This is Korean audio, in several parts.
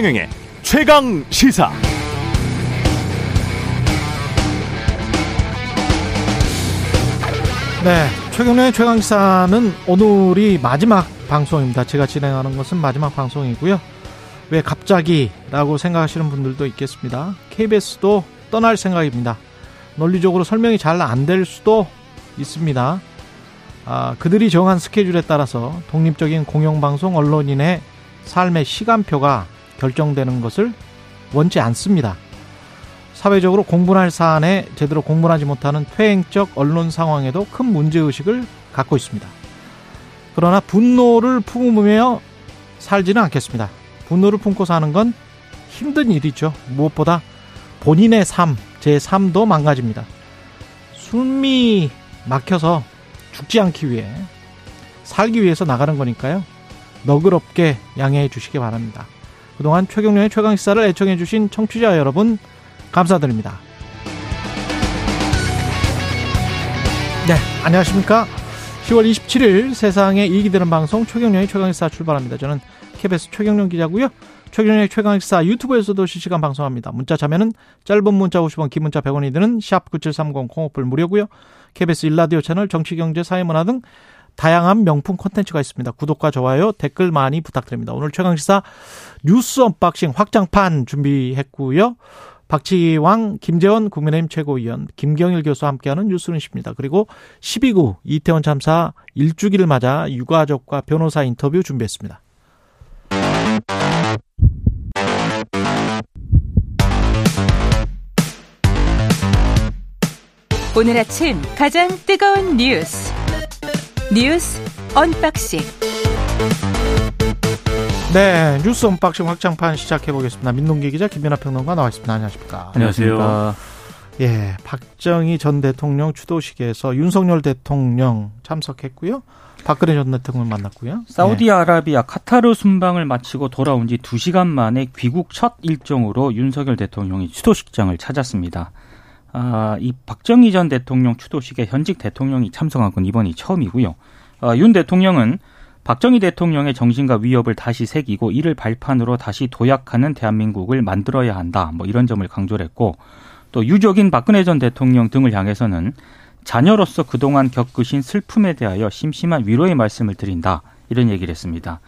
최경영의 최강 시사. 네, 최경련의 최강시사는 오늘이 마지막 방송입니다. 제가 진행하는 것은 마지막 방송이고요. 왜 갑자기라고 생각하시는 분들도 있겠습니다. KBS도 떠날 생각입니다. 논리적으로 설명이 잘 안 될 수도 있습니다. 아, 그들이 정한 스케줄에 따라서 독립적인 공영방송 언론인의 삶의 시간표가 결정되는 것을 원치 않습니다. 사회적으로 공분할 사안에 제대로 공분하지 못하는 퇴행적 언론 상황에도 큰 문제의식을 갖고 있습니다. 그러나 분노를 품으며 살지는 않겠습니다. 분노를 품고 사는 건 힘든 일이죠. 무엇보다 본인의 삶, 제 삶도 망가집니다. 숨이 막혀서 죽지 않기 위해 살기 위해서 나가는 거니까요. 너그럽게 양해해 주시기 바랍니다. 그동안 최경련의 최강시사를 애청해 주신 청취자 여러분 감사드립니다. 네, 안녕하십니까. 10월 27일 세상에 이익이 되는 방송 최경련의 최강시사 출발합니다. 저는 KBS 최경련 기자고요. 최경련의 최강시사 유튜브에서도 실시간 방송합니다. 문자 참여는 짧은 문자 50원, 긴 문자 100원이 드는 샵 9730 콩오플 무료고요. KBS 1라디오 채널 정치경제 사회문화 등 다양한 명품 콘텐츠가 있습니다. 구독과 좋아요, 댓글 많이 부탁드립니다. 오늘 최강시사 뉴스 unboxing 확장판 준비했고요. 박지원, 김재원 국민의힘 최고위원, 김경일 교수와 함께하는 뉴스는 심리다. 그리고 10.29 이태원 참사 1주기를 맞아 유가족과 변호사 인터뷰 준비했습니다. 오늘 아침 가장 뜨거운 뉴스 뉴스 unboxing 네, 뉴스 unboxing 확장판 시작해 보겠습니다. 민동기 기자 김민하 평론가 나와 있습니다. 안녕하십니까? 안녕하세요. 예, 박정희 전 대통령 추도식에서 윤석열 대통령 참석했고요. 박근혜 전 대통령 만났고요. 사우디아라비아 카타르 순방을 마치고 돌아온 지 2시간 만에 귀국 첫 일정으로 윤석열 대통령이 추도식장을 찾았습니다. 아, 이 박정희 전 대통령 추도식에 현직 대통령이 참석한 건 이번이 처음이고요. 아, 윤 대통령은 박정희 대통령의 정신과 위협을 다시 새기고 이를 발판으로 다시 도약하는 대한민국을 만들어야 한다. 뭐 이런 점을 강조를 했고 또 유족인 박근혜 전 대통령 등을 향해서는 자녀로서 그동안 겪으신 슬픔에 대하여 심심한 위로의 말씀을 드린다. 이런 얘기를 했습니다.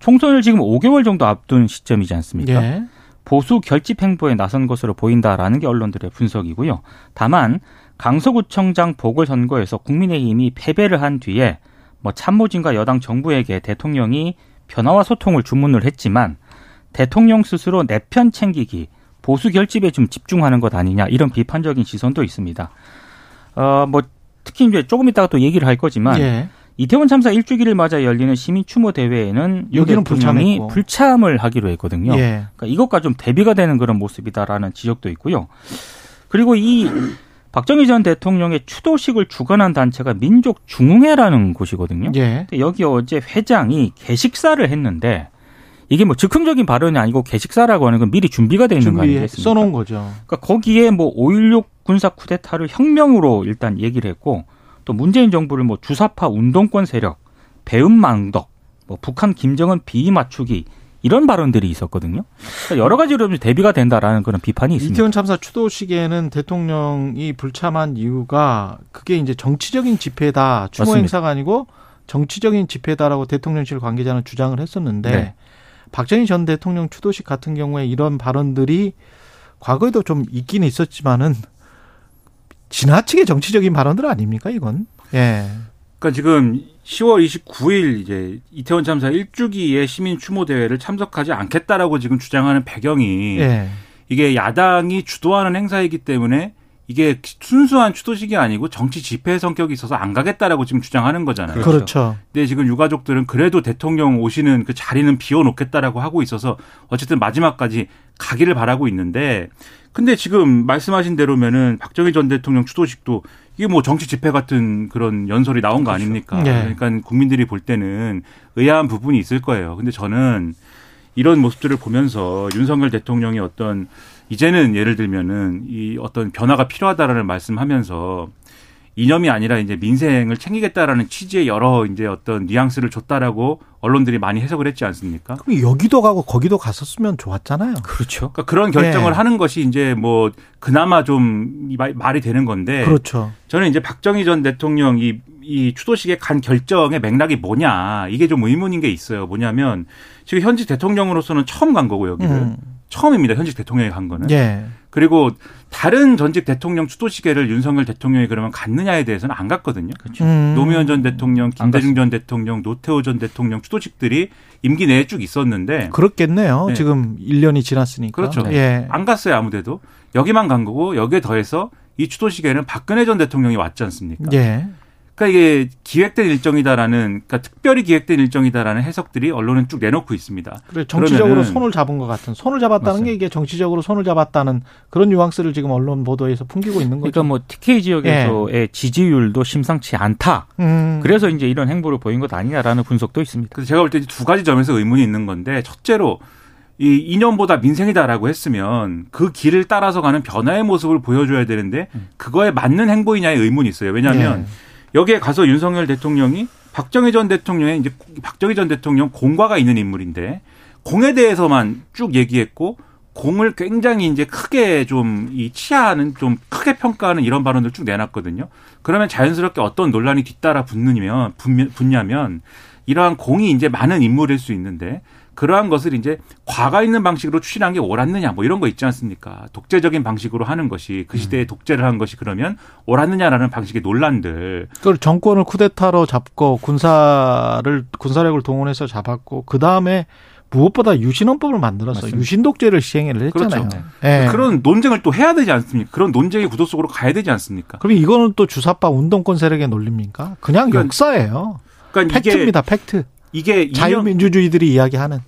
총선을 지금 5개월 정도 앞둔 시점이지 않습니까? 예. 보수 결집 행보에 나선 것으로 보인다라는 게 언론들의 분석이고요. 다만 강서구청장 보궐선거에서 국민의힘이 패배를 한 뒤에 뭐 참모진과 여당 정부에게 대통령이 변화와 소통을 주문을 했지만 대통령 스스로 내 편 챙기기 보수 결집에 좀 집중하는 것 아니냐 이런 비판적인 시선도 있습니다. 어뭐 특히 이제 조금 이따가 또 얘기를 할 거지만 예. 이태원 참사 일주기를 맞아 열리는 시민 추모 대회에는 여기는 대통령이 불참을 하기로 했거든요. 예. 그러니까 이것과 좀 대비가 되는 그런 모습이다라는 지적도 있고요. 그리고 이 박정희 전 대통령의 추도식을 주관한 단체가 민족 중흥회라는 곳이거든요. 예. 여기 어제 회장이 개식사를 했는데 이게 뭐 즉흥적인 발언이 아니고 개식사라고 하는 건 미리 준비가 돼 있는 거 아니겠습니까? 써놓은 거죠. 그러니까 거기에 뭐5.16 군사 쿠데타를 혁명으로 일단 얘기를 했고 또 문재인 정부를 뭐 주사파 운동권 세력, 배은망덕, 뭐 북한 김정은 비위 맞추기 이런 발언들이 있었거든요. 그러니까 여러 가지로 좀 대비가 된다라는 그런 비판이 있습니다. 이태원 참사 추도식에는 대통령이 불참한 이유가 그게 이제 정치적인 집회다. 추모 맞습니다. 행사가 아니고 정치적인 집회다라고 대통령실 관계자는 주장을 했었는데 네. 박정희 전 대통령 추도식 같은 경우에 이런 발언들이 과거에도 좀 있긴 있었지만은 지나치게 정치적인 발언들 아닙니까 이건? 예. 그러니까 지금 10월 29일 이제 이태원 참사 1주기의 시민 추모 대회를 참석하지 않겠다라고 지금 주장하는 배경이 예. 이게 야당이 주도하는 행사이기 때문에 이게 순수한 추도식이 아니고 정치 집회 성격이 있어서 안 가겠다라고 지금 주장하는 거잖아요. 그렇죠. 근데 지금 유가족들은 그래도 대통령 오시는 그 자리는 비워놓겠다라고 하고 있어서 어쨌든 마지막까지 가기를 바라고 있는데 근데 지금 말씀하신 대로면은 박정희 전 대통령 추도식도 이게 뭐 정치 집회 같은 그런 연설이 나온 거 그렇죠. 아닙니까? 네. 그러니까 국민들이 볼 때는 의아한 부분이 있을 거예요. 근데 저는 이런 모습들을 보면서 윤석열 대통령이 어떤 이제는 예를 들면은 이 어떤 변화가 필요하다라는 말씀하면서 이념이 아니라 이제 민생을 챙기겠다라는 취지의 여러 이제 어떤 뉘앙스를 줬다라고 언론들이 많이 해석을 했지 않습니까? 그럼 여기도 가고 거기도 갔었으면 좋았잖아요. 그렇죠. 그러니까 그런 결정을 네. 하는 것이 이제 뭐 그나마 좀 말이 되는 건데 그렇죠. 저는 이제 박정희 전 대통령 이, 이 추도식에 간 결정의 맥락이 뭐냐 이게 좀 의문인 게 있어요. 뭐냐면 지금 현직 대통령으로서는 처음 간 거고 여기를 음. 처음입니다. 현직 대통령이 간 거는. 예. 그리고 다른 전직 대통령 추도식에를 윤석열 대통령이 그러면 갔느냐에 대해서는 안 갔거든요. 그렇죠. 음. 노무현 전 대통령, 안 김대중 전 대통령, 노태우 전 대통령 추도식들이 임기 내에 쭉 있었는데 그렇겠네요. 네. 지금 1년이 지났으니까. 그렇죠. 예. 안 갔어요 아무데도 여기만 간 거고 여기에 더해서 이 추도식에는 박근혜 전 대통령이 왔지 않습니까? 예. 그러니까 이게 기획된 일정이다라는 그러니까 특별히 기획된 일정이다라는 해석들이 언론은 쭉 내놓고 있습니다. 그래 정치적으로 손을 잡은 것 같은 손을 잡았다는 맞습니다. 게 이게 정치적으로 손을 잡았다는 그런 뉘앙스를 지금 언론 보도에서 풍기고 있는 거죠. 그러니까 뭐 TK 지역에서의 지지율도 심상치 않다. 음. 그래서 이제 이런 행보를 보인 것 아니냐라는 분석도 있습니다. 그래서 제가 볼 때 두 가지 점에서 의문이 있는 건데 첫째로 이 이념보다 민생이다라고 했으면 그 길을 따라서 가는 변화의 모습을 보여줘야 되는데 그거에 맞는 행보이냐의 의문이 있어요. 왜냐하면 예. 여기에 가서 윤석열 대통령이 박정희 전 대통령의 이제 박정희 전 대통령 공과가 있는 인물인데 공에 대해서만 쭉 얘기했고 공을 굉장히 이제 크게 좀 이 치하하는 좀 크게 평가하는 이런 발언을 쭉 내놨거든요. 그러면 자연스럽게 어떤 논란이 뒤따라 붙느냐면 붙냐- 붙냐면 이러한 공이 이제 많은 인물일 수 있는데 그러한 것을 이제 과가 있는 방식으로 추진한 게 옳았느냐 뭐 이런 거 있지 않습니까? 독재적인 방식으로 하는 것이 그 시대에 독재를 한 것이 그러면 옳았느냐라는 방식의 논란들 그걸 정권을 쿠데타로 잡고 군사를 군사력을 동원해서 잡았고 그 다음에 무엇보다 유신헌법을 만들어서 맞습니다. 유신독재를 시행을 했잖아요. 그렇죠. 예. 그런 논쟁을 또 해야 되지 않습니까? 그런 논쟁의 구도 속으로 가야 되지 않습니까? 그럼 이거는 또 주사파 운동권 세력의 논리입니까? 그냥 그러니까 역사예요. 그러니까 팩트입니다. 팩트. 이게 자유민주주의들이 이야기하는.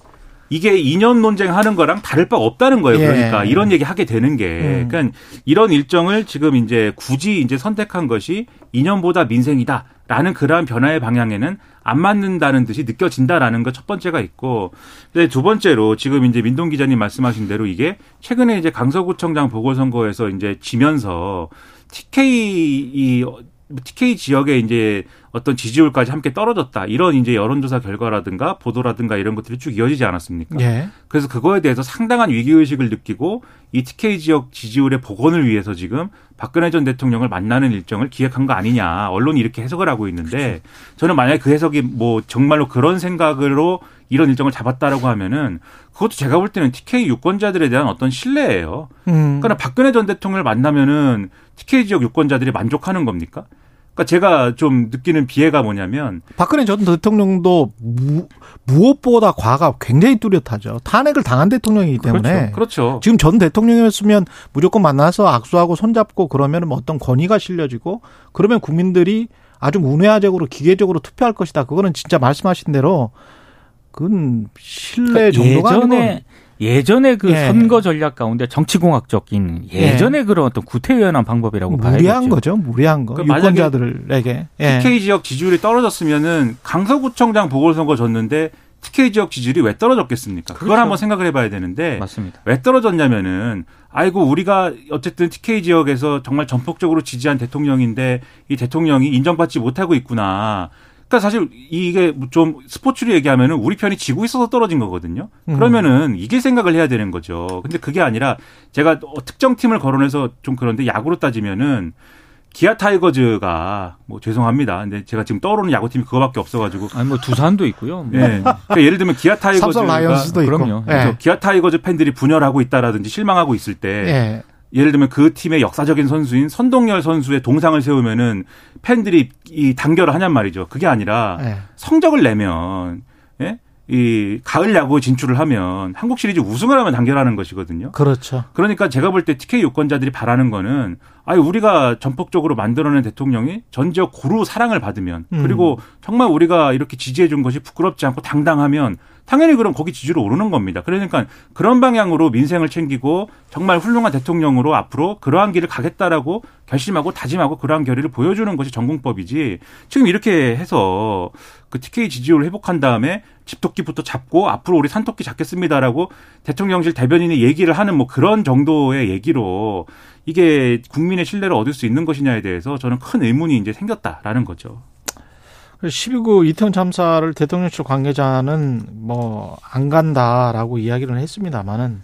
이게 이념 논쟁하는 거랑 다를 바가 없다는 거예요. 예. 그러니까 이런 얘기 하게 되는 게 음. 그러니까 이런 일정을 지금 이제 굳이 이제 선택한 것이 이념보다 민생이다 라는 그러한 변화의 방향에는 안 맞는다는 듯이 느껴진다라는 것 첫 번째가 있고 근데 두 번째로 지금 이제 민동 기자님 말씀하신 대로 이게 최근에 이제 강서구청장 보궐선거에서 이제 지면서 TK 이 TK 지역에 이제 어떤 지지율까지 함께 떨어졌다. 이런 이제 여론조사 결과라든가 보도라든가 이런 것들이 쭉 이어지지 않았습니까? 예. 그래서 그거에 대해서 상당한 위기의식을 느끼고 이 TK 지역 지지율의 복원을 위해서 지금 박근혜 전 대통령을 만나는 일정을 기획한 거 아니냐. 언론이 이렇게 해석을 하고 있는데 저는 만약에 그 해석이 뭐 정말로 그런 생각으로 이런 일정을 잡았다라고 하면은 그것도 제가 볼 때는 TK 유권자들에 대한 어떤 신뢰예요. 음. 그러니까 박근혜 전 대통령을 만나면은 TK 지역 유권자들이 만족하는 겁니까? 그러니까 제가 좀 느끼는 비애가 뭐냐면 박근혜 전 대통령도 무, 무엇보다 과가 굉장히 뚜렷하죠. 탄핵을 당한 대통령이기 때문에. 그렇죠. 그렇죠. 지금 전 대통령이었으면 무조건 만나서 악수하고 손잡고 그러면 뭐 어떤 권위가 실려지고 그러면 국민들이 아주 문외화적으로 기계적으로 투표할 것이다. 그거는 진짜 말씀하신 대로 그건 신뢰 정도가 아니고 그러니까 예전에 예전에 그 예. 선거 전략 가운데 정치공학적인 예전에 그런 어떤 구태의연한 방법이라고 봐야겠죠. 무리한 거죠. 무리한 거. 그 만약에 유권자들에게. 예. TK 지역 지지율이 떨어졌으면은 강서구청장 보궐선거 졌는데 TK 지역 지지율이 왜 떨어졌겠습니까? 그걸 그렇죠. 한번 생각을 해봐야 되는데 맞습니다. 왜 떨어졌냐면은 아이고 우리가 어쨌든 TK 지역에서 정말 전폭적으로 지지한 대통령인데 이 대통령이 인정받지 못하고 있구나. 그러니까 사실 이게 좀 스포츠로 얘기하면은 우리 편이 지고 있어서 떨어진 거거든요. 음. 그러면은 이길 생각을 해야 되는 거죠. 근데 그게 아니라 제가 어, 특정 팀을 거론해서 좀 그런데 야구로 따지면은 기아 타이거즈가 뭐 죄송합니다. 근데 제가 지금 떠오르는 야구팀이 그거밖에 없어가지고 아니 뭐 두산도 있고요. 뭐. 예. 그러니까 예를 들면 기아 타이거즈가 라이온즈도 있고. 그럼요. 예. 기아 타이거즈 팬들이 분열하고 있다라든지 실망하고 있을 때 예. 예를 들면 그 팀의 역사적인 선수인 선동열 선수의 동상을 세우면은 팬들이 이 단결을 하냔 말이죠. 그게 아니라 예. 성적을 내면 예? 이 가을 야구 진출을 하면 한국 시리즈 우승을 하면 단결하는 것이거든요. 그렇죠. 그러니까 제가 볼 때 TK 유권자들이 바라는 거는 아니 우리가 전폭적으로 만들어낸 대통령이 전 지역 고루 사랑을 받으면 음. 그리고 정말 우리가 이렇게 지지해 준 것이 부끄럽지 않고 당당하면 당연히 그럼 거기 지지로 오르는 겁니다. 그러니까 그런 방향으로 민생을 챙기고 정말 훌륭한 대통령으로 앞으로 그러한 길을 가겠다라고 결심하고 다짐하고 그러한 결의를 보여주는 것이 전공법이지 지금 이렇게 해서 그 TK 지지율을 회복한 다음에 집토끼부터 잡고 앞으로 우리 산토끼 잡겠습니다라고 대통령실 대변인이 얘기를 하는 뭐 그런 정도의 얘기로 이게 국민의 신뢰를 얻을 수 있는 것이냐에 대해서 저는 큰 의문이 이제 생겼다라는 거죠. 12구 이태원 참사를 대통령실 관계자는 뭐 안 간다라고 이야기를 했습니다만은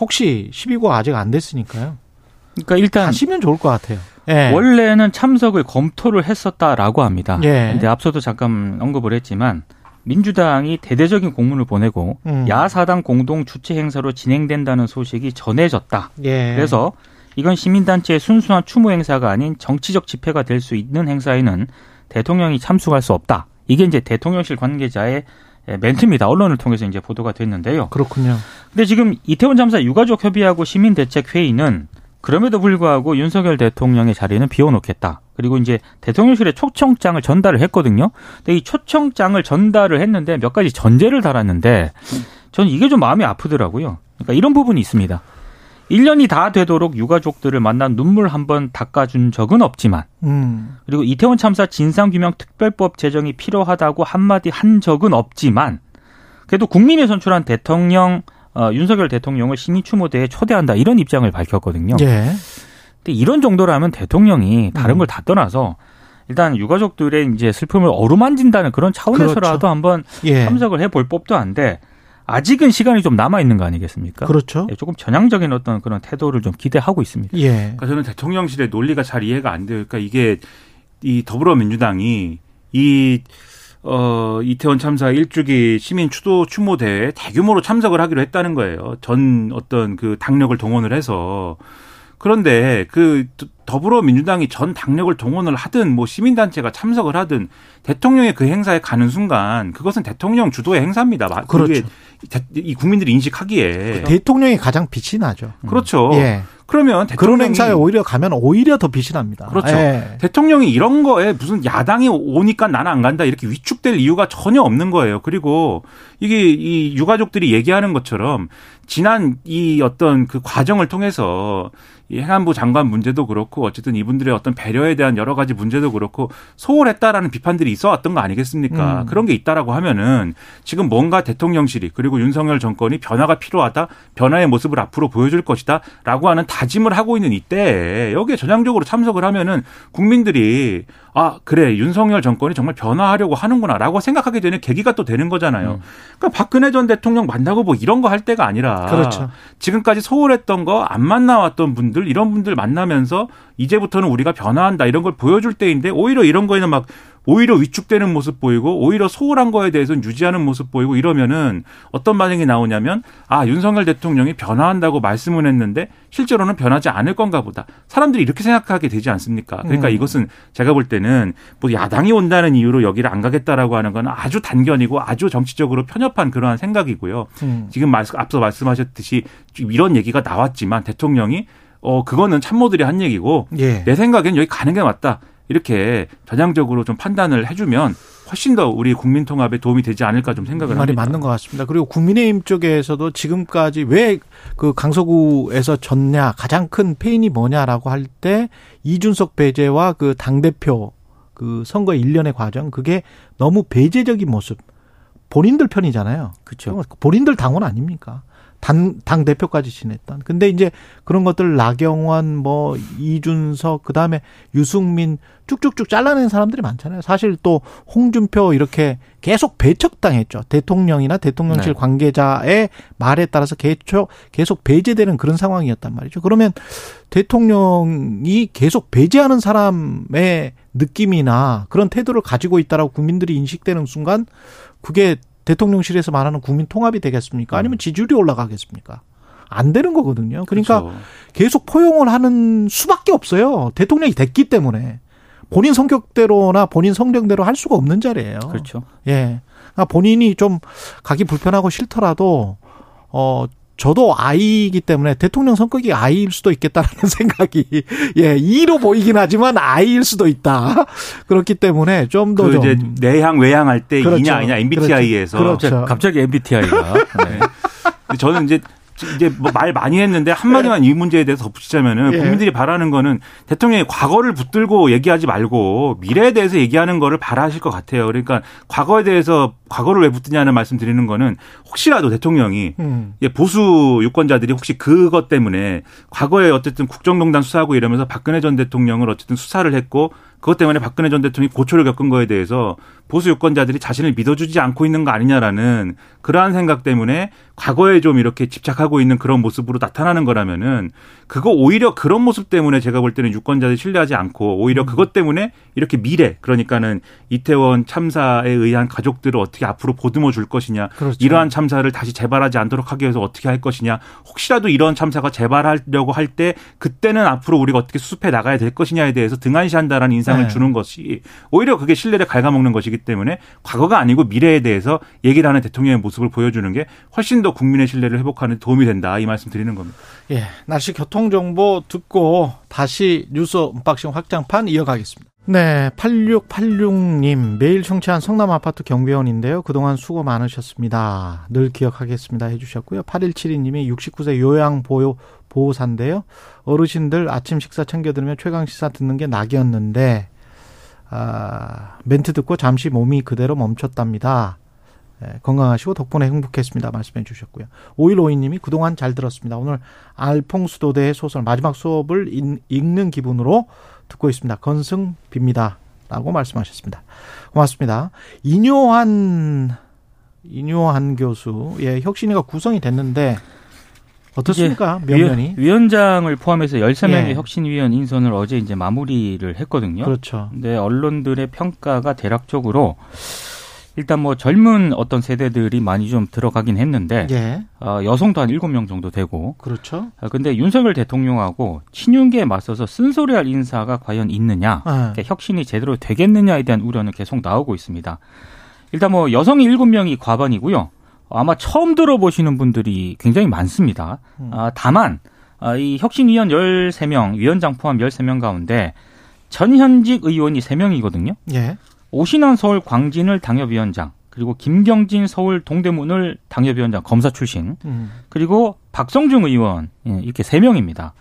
혹시 12구 아직 안 됐으니까요. 그러니까 일단 하시면 좋을 것 같아요. 예. 원래는 참석을 검토를 했었다라고 합니다. 예. 근데 앞서도 잠깐 언급을 했지만 민주당이 대대적인 공문을 보내고 음. 야사당 공동 주최 행사로 진행된다는 소식이 전해졌다. 예. 그래서 이건 시민단체의 순수한 추모 행사가 아닌 정치적 집회가 될 수 있는 행사에는 대통령이 참석할 수 없다. 이게 이제 대통령실 관계자의 멘트입니다. 언론을 통해서 이제 보도가 됐는데요. 그렇군요. 근데 지금 이태원 참사 유가족 협의하고 시민 대책 회의는 그럼에도 불구하고 윤석열 대통령의 자리는 비워놓겠다. 그리고 이제 대통령실에 초청장을 전달을 했거든요. 근데 이 초청장을 전달을 했는데 몇 가지 전제를 달았는데 저는 이게 좀 마음이 아프더라고요. 그러니까 이런 부분이 있습니다. 1년이 다 되도록 유가족들을 만난 눈물 한 번 닦아준 적은 없지만 음. 그리고 이태원 참사 진상규명 특별법 제정이 필요하다고 한마디 한 적은 없지만 그래도 국민이 선출한 대통령 어, 윤석열 대통령을 시민 추모대에 초대한다 이런 입장을 밝혔거든요. 예. 근데 이런 정도라면 대통령이 다른 음. 걸다 떠나서 일단 유가족들의 이제 슬픔을 어루만진다는 그런 차원에서라도 그렇죠. 한번 예. 참석을 해볼 법도 한데 아직은 시간이 좀 남아 있는 거 아니겠습니까? 그렇죠. 예, 조금 전향적인 어떤 그런 태도를 좀 기대하고 있습니다. 예. 그러니까 저는 대통령실의 논리가 잘 이해가 안 돼요. 그러니까 이게 이 더불어민주당이 이 어, 이태원 참사 일주기 시민 추도 추모 대회에 대규모로 참석을 하기로 했다는 거예요. 전 어떤 그 당력을 동원을 해서 그런데 그 더불어민주당이 전 당력을 동원을 하든 뭐 시민단체가 참석을 하든 대통령의 그 행사에 가는 순간 그것은 대통령 주도의 행사입니다. 그렇죠. 이 국민들이 인식하기에 대통령이 가장 빛이 나죠. 그렇죠. 예. 그러면 그런 대통령이 행사에 오히려 가면 오히려 더 빛이 납니다. 그렇죠. 예. 대통령이 이런 거에 무슨 야당이 오니까 나는 안 간다 이렇게 위축될 이유가 전혀 없는 거예요. 그리고 이게 이 유가족들이 얘기하는 것처럼 지난 이 어떤 그 과정을 통해서 이 행안부 장관 문제도 그렇고 어쨌든 이분들의 어떤 배려에 대한 여러 가지 문제도 그렇고 소홀했다라는 비판들이 있어 왔던 거 아니겠습니까? 음. 그런 게 있다라고 하면은 지금 뭔가 대통령실이 그리고 윤석열 정권이 변화가 필요하다. 변화의 모습을 앞으로 보여줄 것이다라고 하는 다짐을 하고 있는 이때에 여기에 전향적으로 참석을 하면은 국민들이 아 그래 윤석열 정권이 정말 변화하려고 하는구나라고 생각하게 되는 계기가 또 되는 거잖아요. 그러니까 박근혜 전 대통령 만나고 뭐 이런 거 할 때가 아니라 그렇죠. 지금까지 소홀했던 거 안 만나왔던 분들 이런 분들 만나면서 이제부터는 우리가 변화한다 이런 걸 보여줄 때인데 오히려 이런 거에는 막 오히려 위축되는 모습 보이고 오히려 소홀한 거에 대해서는 유지하는 모습 보이고 이러면은 어떤 반응이 나오냐면 아 윤석열 대통령이 변화한다고 말씀은 했는데 실제로는 변하지 않을 건가 보다 사람들이 이렇게 생각하게 되지 않습니까 그러니까 음. 이것은 제가 볼 때는 뭐 야당이 온다는 이유로 여기를 안 가겠다라고 하는 건 아주 단견이고 아주 정치적으로 편협한 그러한 생각이고요 음. 지금 말- 앞서 말씀하셨듯이 좀 이런 얘기가 나왔지만 대통령이 어 그거는 참모들이 한 얘기고 예. 내 생각엔 여기 가는 게 맞다. 이렇게 전향적으로 좀 판단을 해주면 훨씬 더 우리 국민 통합에 도움이 되지 않을까 좀그 생각을 말이 합니다. 맞는 것 같습니다. 그리고 국민의힘 쪽에서도 지금까지 왜 그 강서구에서 졌냐 가장 큰 페인이 뭐냐라고 할 때 이준석 배제와 그 당 대표 그 선거 일련의 과정 그게 너무 배제적인 모습 본인들 편이잖아요. 그렇죠. 본인들 당원 아닙니까? 당, 당 대표까지 지냈던. 근데 이제 그런 것들 나경원, 뭐, 이준석, 그 다음에 유승민 쭉쭉쭉 잘라낸 사람들이 많잖아요. 사실 또 홍준표 이렇게 계속 배척당했죠. 대통령이나 대통령실 네. 관계자의 말에 따라서 계속, 계속 배제되는 그런 상황이었단 말이죠. 그러면 대통령이 계속 배제하는 사람의 느낌이나 그런 태도를 가지고 있다라고 국민들이 인식되는 순간 그게 대통령실에서 말하는 국민 통합이 되겠습니까? 아니면 지지율이 올라가겠습니까? 안 되는 거거든요. 그러니까 그렇죠. 계속 포용을 하는 수밖에 없어요. 대통령이 됐기 때문에. 본인 성격대로나 본인 성정대로 할 수가 없는 자리예요. 그렇죠. 예. 그러니까 본인이 좀 가기 불편하고 싫더라도 어 저도 아이이기 때문에 대통령 성격이 아이일 수도 있겠다라는 생각이 예 이로 보이긴 하지만 아이일 수도 있다 그렇기 때문에 좀 더그좀 이제 내향 외향 할때 그렇죠. 이냐 아니냐 MBTI에서 그렇죠. 갑자기 MBTI가 네. 저는 이제 이제 뭐 말 많이 했는데 한마디만 이 문제에 대해서 덧붙이자면은 예. 국민들이 바라는 거는 대통령이 과거를 붙들고 얘기하지 말고 미래에 대해서 얘기하는 거를 바라실 것 같아요. 그러니까 과거에 대해서 과거를 왜 붙드냐는 말씀 드리는 거는 혹시라도 대통령이 음. 예, 보수 유권자들이 혹시 그것 때문에 과거에 어쨌든 국정농단 수사하고 이러면서 박근혜 전 대통령을 어쨌든 수사를 했고 그것 때문에 박근혜 전 대통령이 고초를 겪은 거에 대해서 보수 유권자들이 자신을 믿어주지 않고 있는 거 아니냐라는 그러한 생각 때문에 과거에 좀 이렇게 집착하고 있는 그런 모습으로 나타나는 거라면은 그거 오히려 그런 모습 때문에 제가 볼 때는 유권자들이 신뢰하지 않고 오히려 그것 때문에 이렇게 미래 그러니까는 이태원 참사에 의한 가족들을 어떻게 앞으로 보듬어 줄 것이냐 그렇죠. 이러한 참사를 다시 재발하지 않도록 하기 위해서 어떻게 할 것이냐 혹시라도 이런 참사가 재발하려고 할 때 그때는 앞으로 우리가 어떻게 수습해 나가야 될 것이냐에 대해서 등한시한다라는 인상을 네. 주는 것이 오히려 그게 신뢰를 갉아먹는 것이기 때문에 과거가 아니고 미래에 대해서 얘기를 하는 대통령의 모습을 보여주는 게 훨씬 더 국민의 신뢰를 회복하는 데 도움이 된다 이 말씀 드리는 겁니다. 예, 날씨 교통 정보 듣고 다시 뉴스 unboxing 확장판 이어가겠습니다. 네, 8686님 매일 청취한 성남 아파트 경비원인데요. 그동안 수고 많으셨습니다. 늘 기억하겠습니다 해주셨고요. 8172님이 69세 요양 보호 보호사인데요. 어르신들 아침 식사 챙겨 들으면 최강 시사 듣는 게 낙이었는데 아, 멘트 듣고 잠시 몸이 그대로 멈췄답니다. 예, 건강하시고 덕분에 행복했습니다. 말씀해 주셨고요. 5152님이 그동안 잘 들었습니다. 오늘 알퐁수도대의 소설 마지막 수업을 읽- 읽는 기분으로 듣고 있습니다. 건승 빕니다. 라고 말씀하셨습니다. 고맙습니다. 이뇨한, 이뇨한 교수, 예, 혁신위가 구성이 됐는데, 어떻습니까? 면면이? 위, 원장을 포함해서 13명의 예. 혁신위원 인선을 어제 이제 마무리를 했거든요. 그렇죠. 근데 언론들의 평가가 대략적으로 일단 뭐 젊은 어떤 세대들이 많이 좀 들어가긴 했는데 예, 어, 여성도 한 7명 정도 되고 그렇죠. 아, 근데 윤석열 대통령하고 친윤계에 맞서서 쓴소리할 인사가 과연 있느냐 예. 그러니까 혁신이 제대로 되겠느냐에 대한 우려는 계속 나오고 있습니다. 일단 뭐 여성이 7명이 과반이고요. 아마 처음 들어보시는 분들이 굉장히 많습니다. 음. 아, 다만 아, 이 혁신위원 13명, 위원장 포함 13명 가운데 전현직 의원이 3명이거든요. 예, 오신환 서울 광진을 당협위원장, 그리고 김경진 서울 동대문을 당협위원장 검사 출신, 음, 그리고 박성중 의원 예, 이렇게 세 명입니다.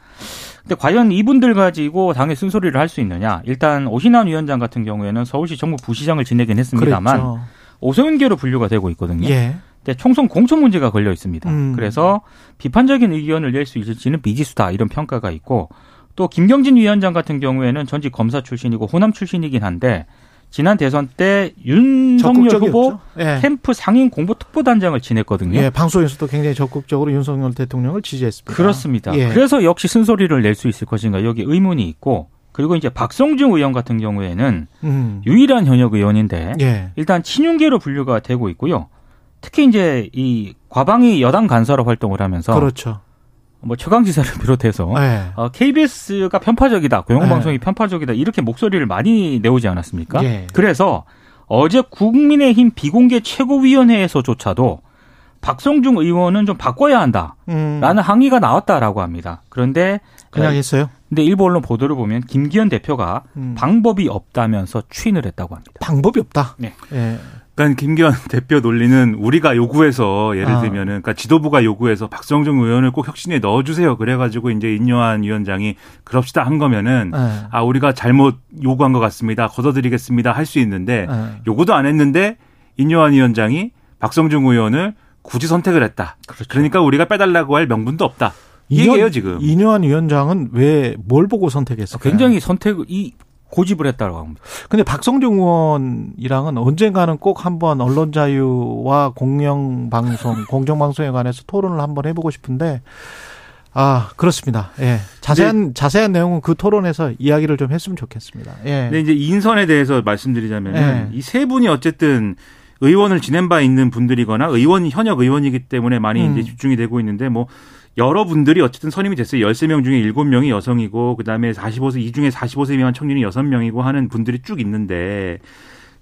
근데 과연 이분들 가지고 당의 쓴소리를 할 수 있느냐? 일단 오신환 위원장 같은 경우에는 서울시 정부 부시장을 지내긴 했습니다만 그랬죠. 오소연계로 분류가 되고 있거든요. 예, 총선 공천 문제가 걸려 있습니다. 음. 그래서 비판적인 의견을 낼 수 있을지는 미지수다 이런 평가가 있고 또 김경진 위원장 같은 경우에는 전직 검사 출신이고 호남 출신이긴 한데 지난 대선 때 윤석열 후보. 예. 캠프 상임 공보 특보단장을 지냈거든요. 예, 방송에서도 굉장히 적극적으로 윤석열 대통령을 지지했습니다. 그렇습니다. 예. 그래서 역시 쓴소리를 낼 수 있을 것인가 여기 의문이 있고 그리고 이제 박성중 의원 같은 경우에는 음. 유일한 현역 의원인데 예. 일단 친윤계로 분류가 되고 있고요. 특히 이제 이 과방위 여당 간사로 활동을 하면서 그렇죠. 뭐 최강지사를 비롯해서 예. 어, KBS가 편파적이다, 공영방송이 편파적이다 이렇게 목소리를 많이 내오지 않았습니까? 예. 그래서 어제 국민의힘 비공개 최고위원회에서조차도 박성중 의원은 좀 바꿔야 한다라는 음. 항의가 나왔다라고 합니다. 그런데 그냥 어, 했어요. 근데 일부 언론 보도를 보면 김기현 대표가 음. 방법이 없다면서 추인을 했다고 합니다. 방법이 없다. 네. 예. 그러니까 김기현 대표 논리는 우리가 요구해서 예를 아. 들면은 그러니까 지도부가 요구해서 박성중 의원을 꼭 혁신에 넣어주세요. 그래가지고 이제 인요한 위원장이 그럽시다 한 거면은 예. 아 우리가 잘못 요구한 것 같습니다. 걷어드리겠습니다. 할 수 있는데 예. 요구도 안 했는데 인요한 위원장이 박성중 의원을 굳이 선택을 했다. 그렇죠. 그러니까 우리가 빼달라고 할 명분도 없다. 이 이년- 얘기예요 지금. 이뇨한 위원장은 왜 뭘 보고 선택했을까요? 굉장히 선택을 이 고집을 했다고 합니다. 근데 박성중 의원이랑은 언젠가는 꼭 한번 언론 자유와 공영 방송, 공정 방송에 관해서 토론을 한번 해보고 싶은데 아 그렇습니다. 예, 자세한 자세한 내용은 그 토론에서 이야기를 좀 했으면 좋겠습니다. 예, 근데 이제 인선에 대해서 말씀드리자면 네. 이세 분이 어쨌든 의원을 지낸 바 있는 분들이거나 의원 현역 의원이기 때문에 많이 음. 이제 집중이 되고 있는데 뭐 여러분들이 어쨌든 선임이 됐어요. 13명 중에 7명이 여성이고 그다음에 45세 이 중에 45세 미만 청년이 6명이고 하는 분들이 쭉 있는데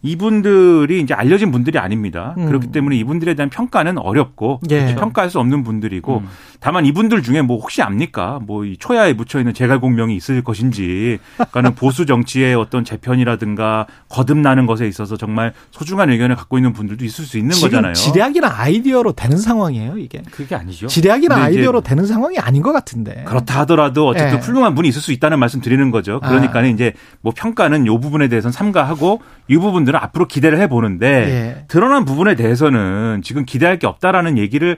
이분들이 이제 알려진 분들이 아닙니다. 음. 그렇기 때문에 이분들에 대한 평가는 어렵고 예. 평가할 수 없는 분들이고 음. 다만 이분들 중에 뭐 혹시 압니까? 뭐 이 초야에 묻혀 있는 제갈공명이 있을 것인지, 그러니까는 보수 정치의 어떤 재편이라든가 거듭나는 것에 있어서 정말 소중한 의견을 갖고 있는 분들도 있을 수 있는 지금 거잖아요. 지략이나 아이디어로 되는 상황이에요, 이게. 그게 아니죠. 지략이나 아이디어로 되는 상황이 아닌 것 같은데. 그렇다 하더라도 어쨌든 예. 훌륭한 분이 있을 수 있다는 말씀 드리는 거죠. 그러니까 는 아. 이제 뭐 평가는 요 부분에 대해서는 삼가하고 이 부분들은 앞으로 기대를 해보는데 예. 드러난 부분에 대해서는 지금 기대할 게 없다라는 얘기를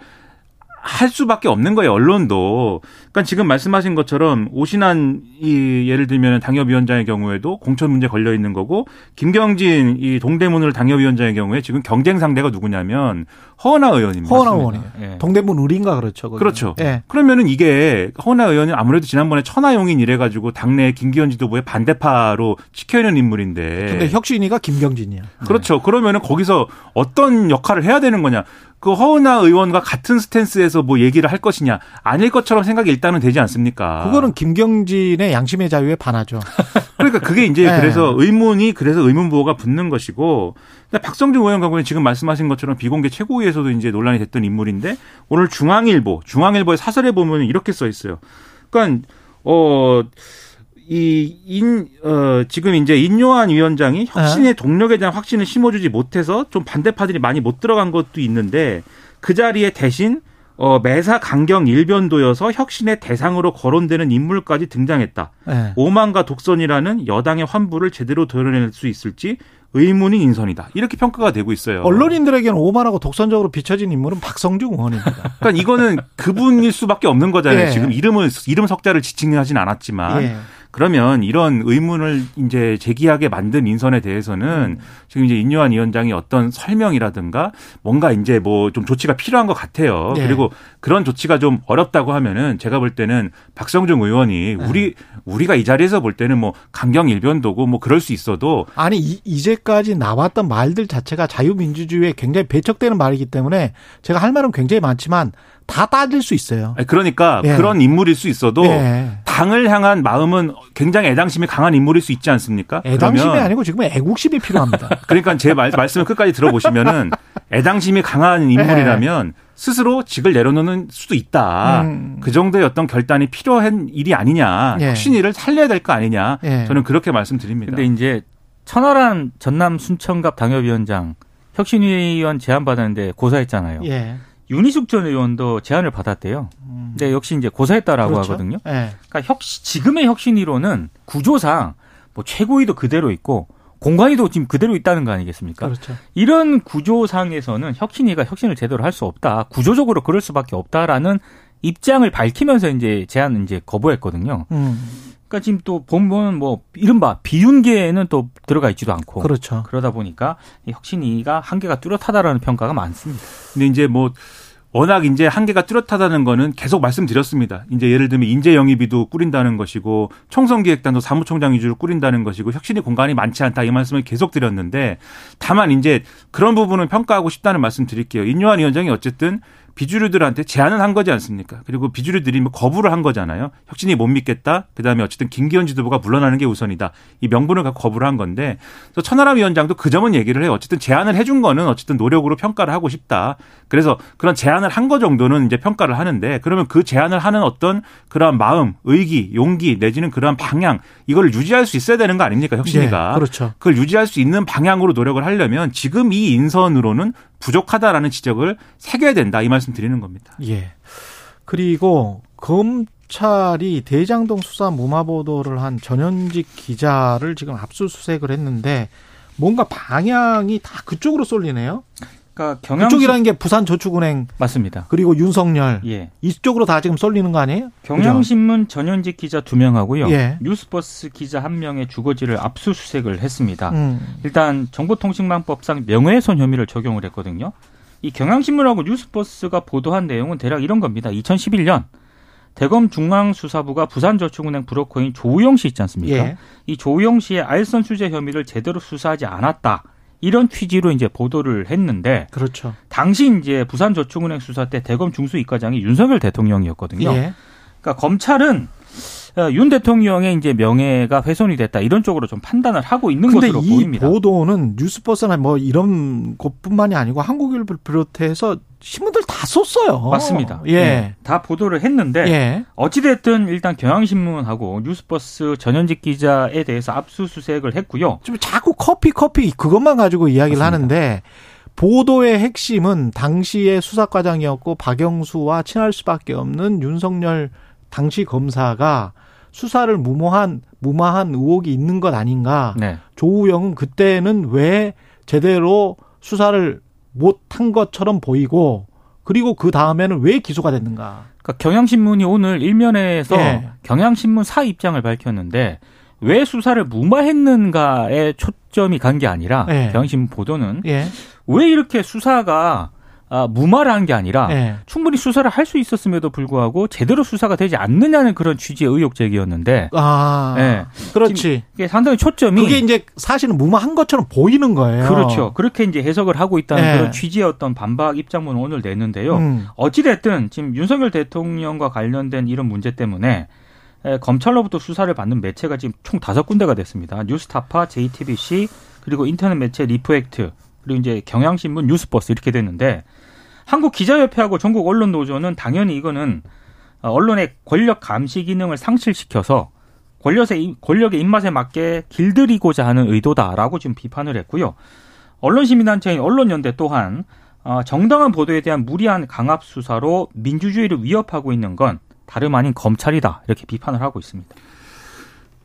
할 수밖에 없는 거예요, 언론도. 그러니까 지금 말씀하신 것처럼 오신한 이 예를 들면 당협위원장의 경우에도 공천 문제 걸려 있는 거고 김경진 이 동대문을 당협위원장의 경우에 지금 경쟁 상대가 누구냐면 허은하 의원입니다. 허은하. 의원이에요. 예. 동대문 우리인가 그렇죠. 거기는. 그렇죠. 예. 그러면은 이게 허은하 의원은 아무래도 지난번에 천하용인 이래가지고 당내 김기현 지도부의 반대파로 찍혀 있는 인물인데. 근데 혁신이가 김경진이야. 그렇죠. 그러면은 거기서 어떤 역할을 해야 되는 거냐. 그 허은하 의원과 같은 스탠스에서 뭐 얘기를 할 것이냐. 아닐 것처럼 생각이 일단 은 되지 않습니까? 그거는 김경진의 양심의 자유에 반하죠. 그러니까 그게 이제 네. 그래서 의문이 그래서 의문 부호가 붙는 것이고 박성준 의원 경우에 지금 말씀하신 것처럼 비공개 최고위에서도 이제 논란이 됐던 인물인데 오늘 중앙일보 중앙일보의 사설에 보면 이렇게 써 있어요. 그러니까 어. 이, 인, 어, 지금 이제 인요한 위원장이 혁신의 동력에 대한 확신을 심어주지 못해서 좀 반대파들이 많이 못 들어간 것도 있는데 그 자리에 대신 어, 매사 강경 일변도여서 혁신의 대상으로 거론되는 인물까지 등장했다. 예. 오만과 독선이라는 여당의 환부를 제대로 드러낼 수 있을지 의문인 인선이다. 이렇게 평가가 되고 있어요. 언론인들에게는 오만하고 독선적으로 비춰진 인물은 박성중 의원입니다. 그러니까 이거는 그분일 수밖에 없는 거잖아요. 예. 지금 이름을 이름 석자를 지칭하진 않았지만 예. 그러면 이런 의문을 이제 제기하게 만든 인선에 대해서는 지금 이제 인요한 위원장이 어떤 설명이라든가 뭔가 이제 뭐 좀 조치가 필요한 것 같아요. 예. 그리고 그런 조치가 좀 어렵다고 하면은 제가 볼 때는 박성중 의원이 우리 우리가 이 자리에서 볼 때는 뭐 강경 일변도고 뭐 그럴 수 있어도 아니 이, 이제까지 나왔던 말들 자체가 자유민주주의에 굉장히 배척되는 말이기 때문에 제가 할 말은 굉장히 많지만 다 따질 수 있어요. 그러니까 예. 그런 인물일 수 있어도 예. 당을 향한 마음은 굉장히 애당심이 강한 인물일 수 있지 않습니까? 애당심이 그러면 아니고 지금 애국심이 필요합니다. 그러니까 제 말, 말씀을 끝까지 들어보시면은 애당심이 강한 인물이라면 스스로 직을 내려놓는 수도 있다. 음. 그 정도의 어떤 결단이 필요한 일이 아니냐. 예. 혁신위를 살려야 될 거 아니냐. 예. 저는 그렇게 말씀드립니다. 근데 이제 천하람 전남 순천갑 당협위원장 혁신위원 제안 받았는데 고사했잖아요. 예. 윤희숙 전 의원도 제안을 받았대요. 근데 역시 이제 고사했다라고 그렇죠. 하거든요. 예. 그러니까 혁신 지금의 혁신위로는 구조상 뭐 최고위도 그대로 있고 공관위도 지금 그대로 있다는 거 아니겠습니까? 그렇죠. 이런 구조상에서는 혁신위가 혁신을 제대로 할 수 없다. 구조적으로 그럴 수밖에 없다라는 입장을 밝히면서 이제 제안을 이제 거부했거든요. 음. 그러니까 지금 또 보면 뭐 이른바 비윤계에는 또 들어가 있지도 않고 그렇죠. 그러다 보니까 이 혁신위가 한계가 뚜렷하다라는 평가가 많습니다. 근데 이제 뭐 워낙 이제 한계가 뚜렷하다는 거는 계속 말씀드렸습니다. 이제 예를 들면 인재 영입이도 꾸린다는 것이고 총선기획단도 사무총장 위주로 꾸린다는 것이고 혁신의 공간이 많지 않다 이 말씀을 계속 드렸는데 다만 이제 그런 부분을 평가하고 싶다는 말씀 드릴게요. 인요한 위원장이 어쨌든 비주류들한테 제안을 한 거지 않습니까? 그리고 비주류들이 뭐 거부를 한 거잖아요. 혁신이 못 믿겠다. 그다음에 어쨌든 김기현 지도부가 물러나는 게 우선이다. 이 명분을 갖고 거부를 한 건데 그래서 천하람 위원장도 그 점은 얘기를 해요. 어쨌든 제안을 해준 거는 어쨌든 노력으로 평가를 하고 싶다. 그래서 그런 제안을 한 거 정도는 이제 평가를 하는데 그러면 그 제안을 하는 어떤 그러한 마음, 의기, 용기 내지는 그러한 방향 이걸 유지할 수 있어야 되는 거 아닙니까? 혁신이가. 예, 그렇죠. 그걸 유지할 수 있는 방향으로 노력을 하려면 지금 이 인선으로는 부족하다라는 지적을 새겨야 된다 이 말씀 드리는 겁니다. 예. 그리고 검찰이 대장동 수사 무마 보도를 한 전현직 기자를 지금 압수수색을 했는데 뭔가 방향이 다 그쪽으로 쏠리네요. 그러니까 경향 그쪽이라는 게 부산 저축은행 맞습니다. 그리고 윤석열 예. 이쪽으로 다 지금 쏠리는 거 아니에요? 경향신문 전현직 기자 두 명하고요. 예. 뉴스버스 기자 한 명의 주거지를 압수수색을 했습니다. 음. 일단 정보통신망법상 명예훼손 혐의를 적용을 했거든요. 이 경향신문하고 뉴스버스가 보도한 내용은 대략 이런 겁니다. 2011년 대검 중앙수사부가 부산저축은행 브로커인 조우영 씨 있지 않습니까? 예. 이 조우영 씨의 알선 수재 혐의를 제대로 수사하지 않았다. 이런 취지로 이제 보도를 했는데 그렇죠. 당시 이제 부산저축은행 수사 때 대검 중수이과장이 윤석열 대통령이었거든요. 예. 그러니까 검찰은 어, 윤 대통령의 이제 명예가 훼손이 됐다 이런 쪽으로 좀 판단을 하고 있는 것으로 이 보입니다. 보도는 뉴스버스나 뭐 이런 곳뿐만이 아니고 한국일보를 비롯해서 신문들 다 썼어요. 맞습니다. 예. 네, 다 보도를 했는데 예. 어찌됐든 일단 경향신문하고 뉴스버스 전현직 기자에 대해서 압수수색을 했고요. 좀 자꾸 커피 커피 그것만 가지고 이야기를 맞습니다. 하는데 보도의 핵심은 당시의 수사과장이었고 박영수와 친할 수밖에 없는 윤석열 당시 검사가 수사를 무모한 무마한 의혹이 있는 것 아닌가. 네. 조우영은 그때는 왜 제대로 수사를 못한 것처럼 보이고 그리고 그 다음에는 왜 기소가 됐는가. 그러니까 경향신문이 오늘 일면에서 예. 경향신문 사 입장을 밝혔는데 왜 수사를 무마했는가에 초점이 간 게 아니라 예. 경향신문 보도는 예. 왜 이렇게 수사가 아, 무마를 한 게 아니라 예. 충분히 수사를 할 수 있었음에도 불구하고 제대로 수사가 되지 않느냐는 그런 취지의 의혹 제기였는데 아. 예. 그렇지. 이게 상당히 초점이 그게 이제 사실은 무마한 것처럼 보이는 거예요. 그렇죠. 그렇게 이제 해석을 하고 있다는 예. 그런 취지의 어떤 반박 입장문을 오늘 냈는데요. 음. 어찌됐든 지금 윤석열 대통령과 관련된 이런 문제 때문에 에, 검찰로부터 수사를 받는 매체가 지금 총 다섯 군데가 됐습니다. 뉴스타파, JTBC, 그리고 인터넷 매체 리포액트, 그리고 이제 경향신문, 뉴스버스 이렇게 됐는데 한국 기자협회하고 전국 언론 노조는 당연히 이거는 어, 언론의 권력 감시 기능을 상실시켜서 권력의 권력의 입맛에 맞게 길들이고자 하는 의도다라고 지금 비판을 했고요. 언론 시민단체인 언론연대 또한 어, 정당한 보도에 대한 무리한 강압 수사로 민주주의를 위협하고 있는 건 다름 아닌 검찰이다 이렇게 비판을 하고 있습니다.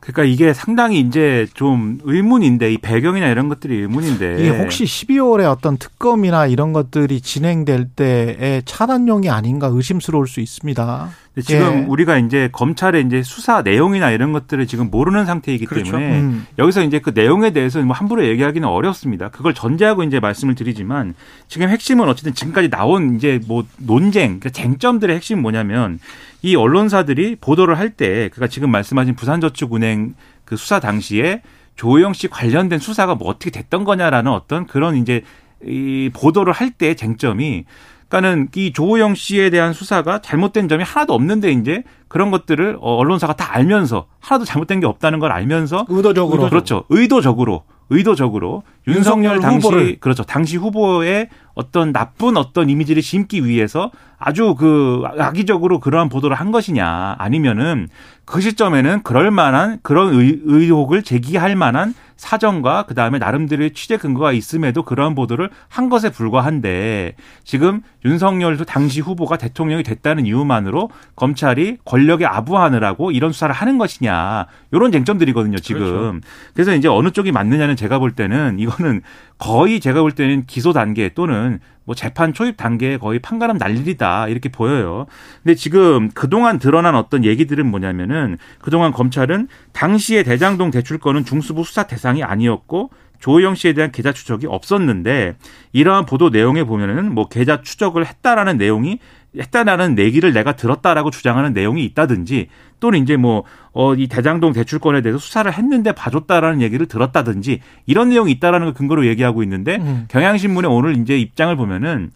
그러니까 이게 상당히 이제 좀 의문인데 이 배경이나 이런 것들이 의문인데 이게 혹시 12월에 어떤 특검이나 이런 것들이 진행될 때의 차단용이 아닌가 의심스러울 수 있습니다. 근데 지금 예. 우리가 이제 검찰의 이제 수사 내용이나 이런 것들을 지금 모르는 상태이기 그렇죠. 때문에 음. 여기서 이제 그 내용에 대해서 뭐 함부로 얘기하기는 어렵습니다. 그걸 전제하고 이제 말씀을 드리지만 지금 핵심은 어쨌든 지금까지 나온 이제 뭐 논쟁, 그 쟁점들의 핵심은 뭐냐면 이 언론사들이 보도를 할 때 그러니까 지금 말씀하신 부산저축은행 그 수사 당시에 조영 씨 관련된 수사가 뭐 어떻게 됐던 거냐라는 어떤 그런 이제 이 보도를 할 때 쟁점이 그러니까는 이 조호영 씨에 대한 수사가 잘못된 점이 하나도 없는데 이제 그런 것들을 어, 언론사가 다 알면서 하나도 잘못된 게 없다는 걸 알면서 의도적으로. 그렇죠. 의도적으로 의도적으로 윤석열, 윤석열 당시 후보를. 그렇죠. 당시 후보의 어떤 나쁜 어떤 이미지를 심기 위해서 아주 그 악의적으로 그러한 보도를 한 것이냐 아니면은 그 시점에는 그럴 만한 그런 의, 의혹을 제기할 만한 사정과 그 다음에 나름대로의 취재 근거가 있음에도 그러한 보도를 한 것에 불과한데 지금 윤석열 당시 후보가 대통령이 됐다는 이유만으로 검찰이 권력에 아부하느라고 이런 수사를 하는 것이냐 이런 쟁점들이거든요 지금 그렇죠. 그래서 이제 어느 쪽이 맞느냐는 제가 볼 때는 이거는 거의 제가 볼 때는 기소 단계 또는 뭐 재판 초입 단계에 거의 판가름 날 일이다 이렇게 보여요. 근데 지금 그동안 드러난 어떤 얘기들은 뭐냐면은 그동안 검찰은 당시에 대장동 대출 건은 중수부 수사 대상이 아니었고 조영 씨에 대한 계좌 추적이 없었는데 이러한 보도 내용에 보면은 뭐 계좌 추적을 했다라는 내용이 했다라는 내기를 내가 들었다라고 주장하는 내용이 있다든지 또는 이제 뭐, 어, 이 대장동 대출권에 대해서 수사를 했는데 봐줬다라는 얘기를 들었다든지 이런 내용이 있다라는 걸 근거로 얘기하고 있는데 음. 경향신문의 오늘 이제 입장을 보면은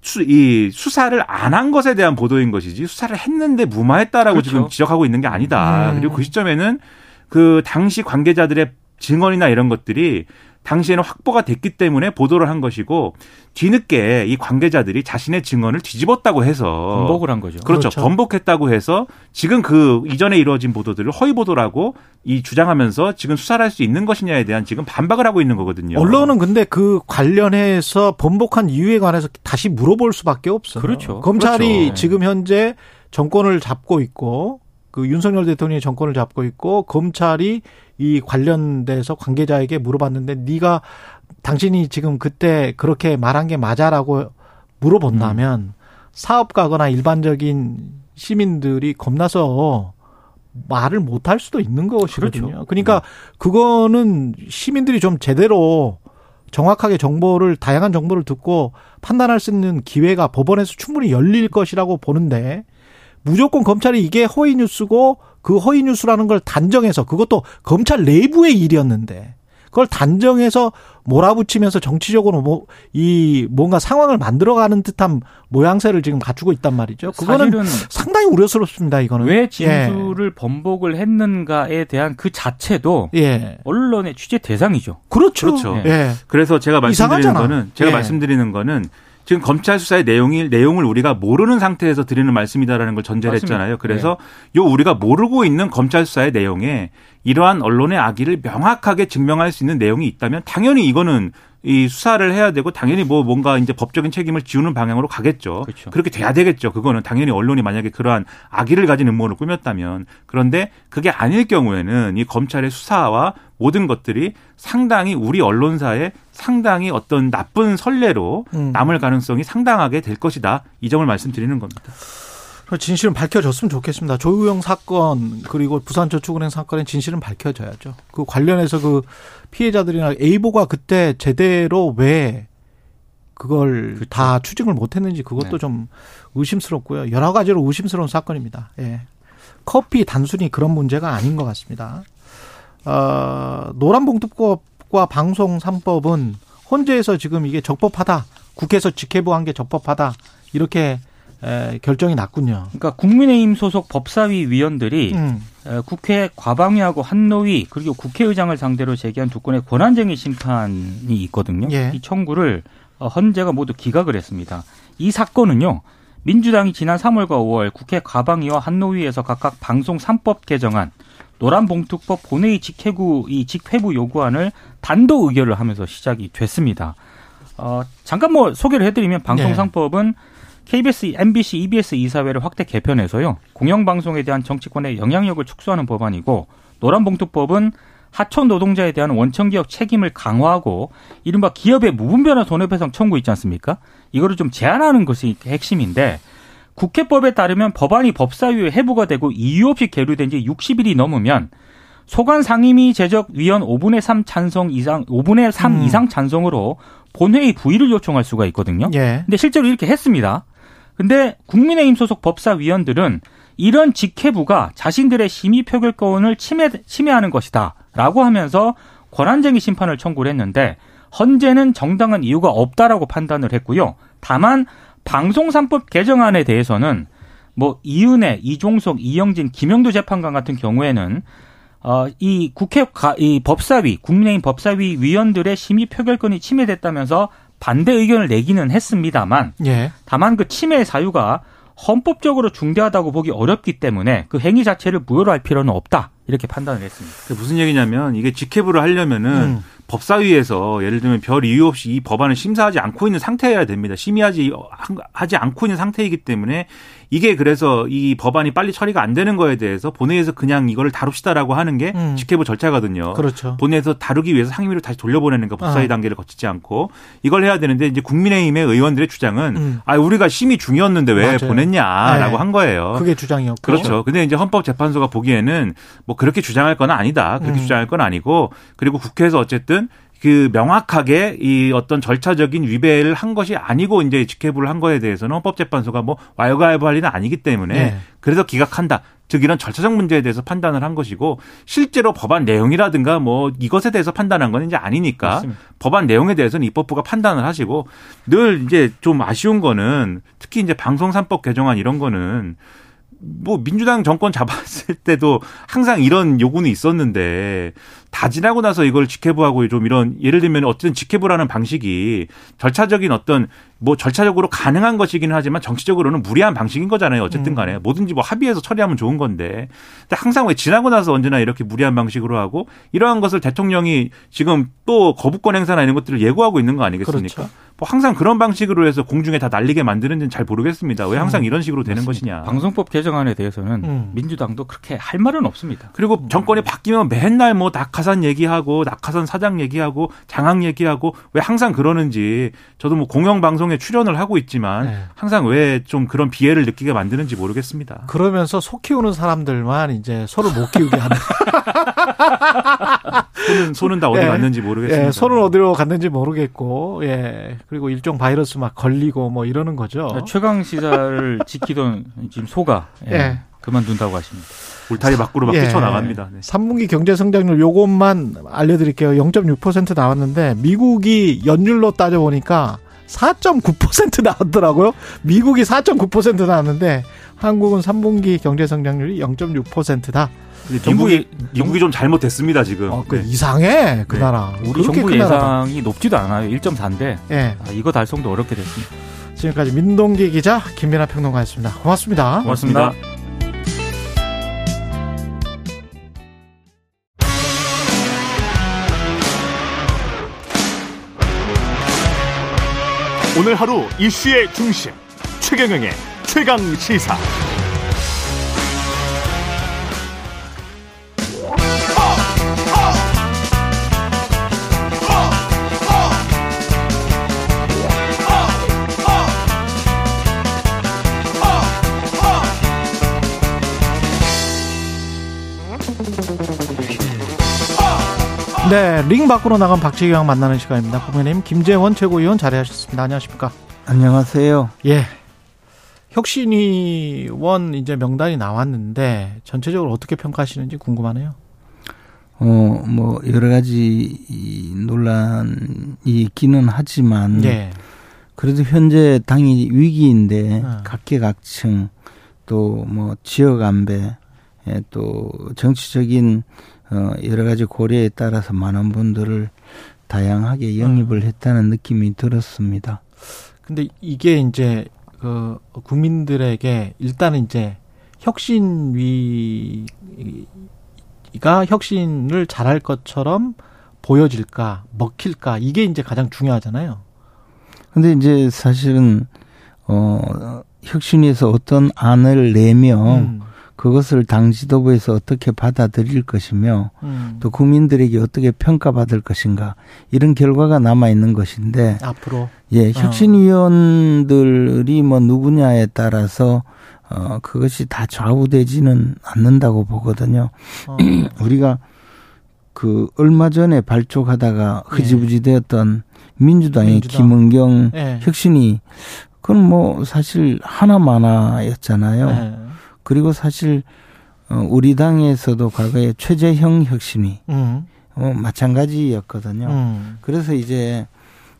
수, 이 수사를 안 한 것에 대한 보도인 것이지 수사를 했는데 무마했다라고 그렇죠. 지금 지적하고 있는 게 아니다. 음. 그리고 그 시점에는 그 당시 관계자들의 증언이나 이런 것들이 당시에는 확보가 됐기 때문에 보도를 한 것이고 뒤늦게 이 관계자들이 자신의 증언을 뒤집었다고 해서 번복을 한 거죠. 그렇죠. 그렇죠. 번복했다고 해서 지금 그 이전에 이루어진 보도들을 허위 보도라고 이 주장하면서 지금 수사를 할 수 있는 것이냐에 대한 지금 반박을 하고 있는 거거든요. 언론은 근데 그 관련해서 번복한 이유에 관해서 다시 물어볼 수밖에 없어요. 그렇죠. 검찰이 그렇죠. 지금 현재 정권을 잡고 있고 그 윤석열 대통령이 정권을 잡고 있고 검찰이 이 관련돼서 관계자에게 물어봤는데 네가 당신이 지금 그때 그렇게 말한 게 맞아라고 물어본다면 사업가거나 일반적인 시민들이 겁나서 말을 못 할 수도 있는 것이거든요. 그렇죠. 그러니까 그거는 시민들이 좀 제대로 정확하게 정보를 다양한 정보를 듣고 판단할 수 있는 기회가 법원에서 충분히 열릴 것이라고 보는데 무조건 검찰이 이게 허위 뉴스고 그 허위 뉴스라는 걸 단정해서 그것도 검찰 내부의 일이었는데 그걸 단정해서 몰아붙이면서 정치적으로 뭐 이 뭔가 상황을 만들어가는 듯한 모양새를 지금 갖추고 있단 말이죠. 그거는 상당히 우려스럽습니다. 이거는 왜 진술을 예. 번복을 했는가에 대한 그 자체도 예. 언론의 취재 대상이죠. 그렇죠. 그렇죠. 예. 그래서 제가 말씀드리는 이상하잖아. 거는 제가 예. 말씀드리는 거는 지금 검찰 수사의 내용이 내용을 우리가 모르는 상태에서 드리는 말씀이다라는 걸 전제를 했잖아요. 그래서 네. 요 우리가 모르고 있는 검찰 수사의 내용에 이러한 언론의 악의를 명확하게 증명할 수 있는 내용이 있다면 당연히 이거는 이 수사를 해야 되고 당연히 뭐 뭔가 이제 법적인 책임을 지우는 방향으로 가겠죠. 그렇죠. 그렇게 돼야 되겠죠. 그거는 당연히 언론이 만약에 그러한 악의를 가진 음모를 꾸몄다면 그런데 그게 아닐 경우에는 이 검찰의 수사와 모든 것들이 상당히 우리 언론사에 상당히 어떤 나쁜 선례로 음. 남을 가능성이 상당하게 될 것이다. 이 점을 말씀드리는 겁니다. 진실은 밝혀졌으면 좋겠습니다. 조우영 사건 그리고 부산저축은행 사건의 진실은 밝혀져야죠. 그 관련해서 그 피해자들이나 에이보가 그때 제대로 왜 그걸 그렇죠. 다 추징을 못했는지 그것도 네. 좀 의심스럽고요. 여러 가지로 의심스러운 사건입니다. 예. 커피 단순히 그런 문제가 아닌 것 같습니다. 어, 노란봉투법 과 방송 3법은 헌재에서 지금 이게 적법하다. 국회에서 직회부한 게 적법하다. 이렇게 에, 결정이 났군요. 그러니까 국민의힘 소속 법사위 위원들이 음. 에, 국회 과방위하고 한노위 그리고 국회의장을 상대로 제기한 두 건의 권한쟁의 심판이 있거든요. 예. 이 청구를 어, 헌재가 모두 기각을 했습니다. 이 사건은요. 민주당이 지난 3월과 5월 국회 과방위와 한노위에서 각각 방송 3법 개정안, 노란봉투법 본회의 직회구 이 직회부 요구안을 단독 의결을 하면서 시작이 됐습니다. 어, 잠깐 뭐 소개를 해드리면 방송 3법은 네. KBS, MBC, EBS 이사회를 확대 개편해서요. 공영방송에 대한 정치권의 영향력을 축소하는 법안이고 노란봉투법은 하청 노동자에 대한 원청기업 책임을 강화하고 이른바 기업의 무분별한 손해배상 청구 있지 않습니까? 이거를 좀 제한하는 것이 핵심인데 국회법에 따르면 법안이 법사위에 해부가 되고 이유 없이 계류된 지 60일이 넘으면 소관 상임위 제적 위원 5분의 3 찬성 이상 5분의 3 음. 이상 찬성으로 본회의 부의를 요청할 수가 있거든요. 예. 근데 실제로 이렇게 했습니다. 근데 국민의힘 소속 법사위원들은 이런 직회부가 자신들의 심의 표결권을 침해, 침해하는 것이다. 라고 하면서 권한쟁의 심판을 청구를 했는데 헌재는 정당한 이유가 없다라고 판단을 했고요. 다만 방송 3법 개정안에 대해서는 뭐 이은혜, 이종석, 이영진, 김영도 재판관 같은 경우에는 어, 이 국회 가, 이 법사위, 국민의힘 법사위 위원들의 심의 표결권이 침해됐다면서 반대 의견을 내기는 했습니다만 예. 다만 그 침해 사유가 헌법적으로 중대하다고 보기 어렵기 때문에 그 행위 자체를 무효로 할 필요는 없다 이렇게 판단을 했습니다. 무슨 얘기냐면 이게 직회부를 하려면은 음. 법사위에서 예를 들면 별 이유 없이 이 법안을 심사하지 않고 있는 상태여야 됩니다. 심의하지 하지 않고 있는 상태이기 때문에 이게 그래서 이 법안이 빨리 처리가 안 되는 거에 대해서 본회의에서 그냥 이거를 다룹시다라고 하는 게 음. 직회부 절차거든요. 그렇죠. 본회의에서 다루기 위해서 상임위로 다시 돌려보내는 거 법사위 아. 단계를 거치지 않고 이걸 해야 되는데 이제 국민의힘의 의원들의 주장은 음. 아 우리가 심의 중이었는데 왜 맞아요. 보냈냐라고 네. 한 거예요. 그게 주장이었고 그렇죠. 근데 이제 헌법재판소가 보기에는 뭐 그렇게 주장할 건 아니다. 그렇게 음. 주장할 건 아니고 그리고 국회에서 어쨌든 그 명확하게 이 어떤 절차적인 위배를 한 것이 아니고 이제 직회부를 한 거에 대해서는 헌법재판소가 뭐 와요가해부할 일은 아니기 때문에 네. 그래서 기각한다. 즉 이런 절차적 문제에 대해서 판단을 한 것이고 실제로 법안 내용이라든가 뭐 이것에 대해서 판단한 건 이제 아니니까 맞습니다. 법안 내용에 대해서는 입법부가 판단을 하시고 늘 이제 좀 아쉬운 거는 특히 이제 방송 3법 개정안 이런 거는 뭐 민주당 정권 잡았을 때도 항상 이런 요구는 있었는데 다 지나고 나서 이걸 직회부하고 좀 이런 예를 들면 어쨌든 직회부라는 방식이 절차적인 어떤 뭐 절차적으로 가능한 것이기는 하지만 정치적으로는 무리한 방식인 거잖아요. 어쨌든 간에 음. 뭐든지 뭐 합의해서 처리하면 좋은 건데 근데 항상 왜 지나고 나서 언제나 이렇게 무리한 방식으로 하고 이러한 것을 대통령이 지금 또 거부권 행사나 이런 것들을 예고하고 있는 거 아니겠습니까? 그렇죠. 뭐 항상 그런 방식으로 해서 공중에 다 날리게 만드는지는 잘 모르겠습니다. 왜 항상 음. 이런 식으로 되는 맞습니다. 것이냐. 방송법 개정안에 대해서는 음. 민주당도 그렇게 할 말은 없습니다. 그리고 정권이 바뀌면 맨날 뭐 낙하산 얘기하고 낙하산 사장 얘기하고 장학 얘기하고 왜 항상 그러는지 저도 뭐 공영방송에 출연을 하고 있지만 네. 항상 왜 좀 그런 비애를 느끼게 만드는지 모르겠습니다. 그러면서 속 키우는 사람들만 이제 서로 못 키우게 하는. 손은, 손은 다 어디 예. 갔는지 모르겠습니다. 예, 손은 어디로 갔는지 모르겠고, 예. 그리고 일종 바이러스 막 걸리고 뭐 이러는 거죠. 최강 시사를 지키던 지금 소가 예. 예. 그만둔다고 하십니다. 울타리 밖으로 막 예. 뛰쳐나갑니다. 네. 3분기 경제 성장률 요것만 알려드릴게요. 0.6% 나왔는데 미국이 연율로 따져보니까 4.9% 나왔더라고요. 미국이 4.9% 나왔는데 한국은 3분기 경제 성장률이 0.6%다. 근데 미국이 미국이 좀 잘못됐습니다 지금. 어, 그 네. 이상해 그 네. 나라. 우리 그렇게 정부. 예상이 높지도 않아요. 1.4인데 예. 아, 이거 달성도 어렵게 됐습니다. 지금까지 민동기 기자 김민아 평론가였습니다. 고맙습니다. 고맙습니다. 오늘 하루 이슈의 중심 최경영의 최강 시사. 네, 링 밖으로 나간 박재경 만나는 시간입니다. 국민의힘 김재원 최고위원 자리하셨습니다. 안녕하십니까? 안녕하세요. 예. 혁신위원 이제 명단이 나왔는데 전체적으로 어떻게 평가하시는지 궁금하네요. 어, 뭐, 여러 가지 이 논란이 있기는 하지만, 예. 그래도 현재 당이 위기인데, 어. 각계각층, 또 뭐, 지역 안배, 예, 또 정치적인, 어, 여러 가지 고려에 따라서 많은 분들을 다양하게 영입을 했다는 느낌이 들었습니다. 근데 이게 이제 그 국민들에게 일단은 이제 혁신위가 혁신을 잘할 것처럼 보여질까 먹힐까 이게 이제 가장 중요하잖아요. 근데 이제 사실은, 어, 혁신위에서 어떤 안을 내면, 음, 그것을 당 지도부에서 어떻게 받아들일 것이며, 음. 또 국민들에게 어떻게 평가받을 것인가 이런 결과가 남아 있는 것인데 앞으로 예 혁신위원들이 뭐 누구냐에 따라서 어 그것이 다 좌우되지는 않는다고 보거든요 어, 우리가 그 얼마 전에 발족하다가 흐지부지 되었던 민주당의 민주당. 김은경 예. 혁신이 그건 뭐 사실 하나마나였잖아요 예. 그리고 사실 어 우리 당에서도 과거에 최재형 혁신이 음, 어, 마찬가지였거든요. 음, 그래서 이제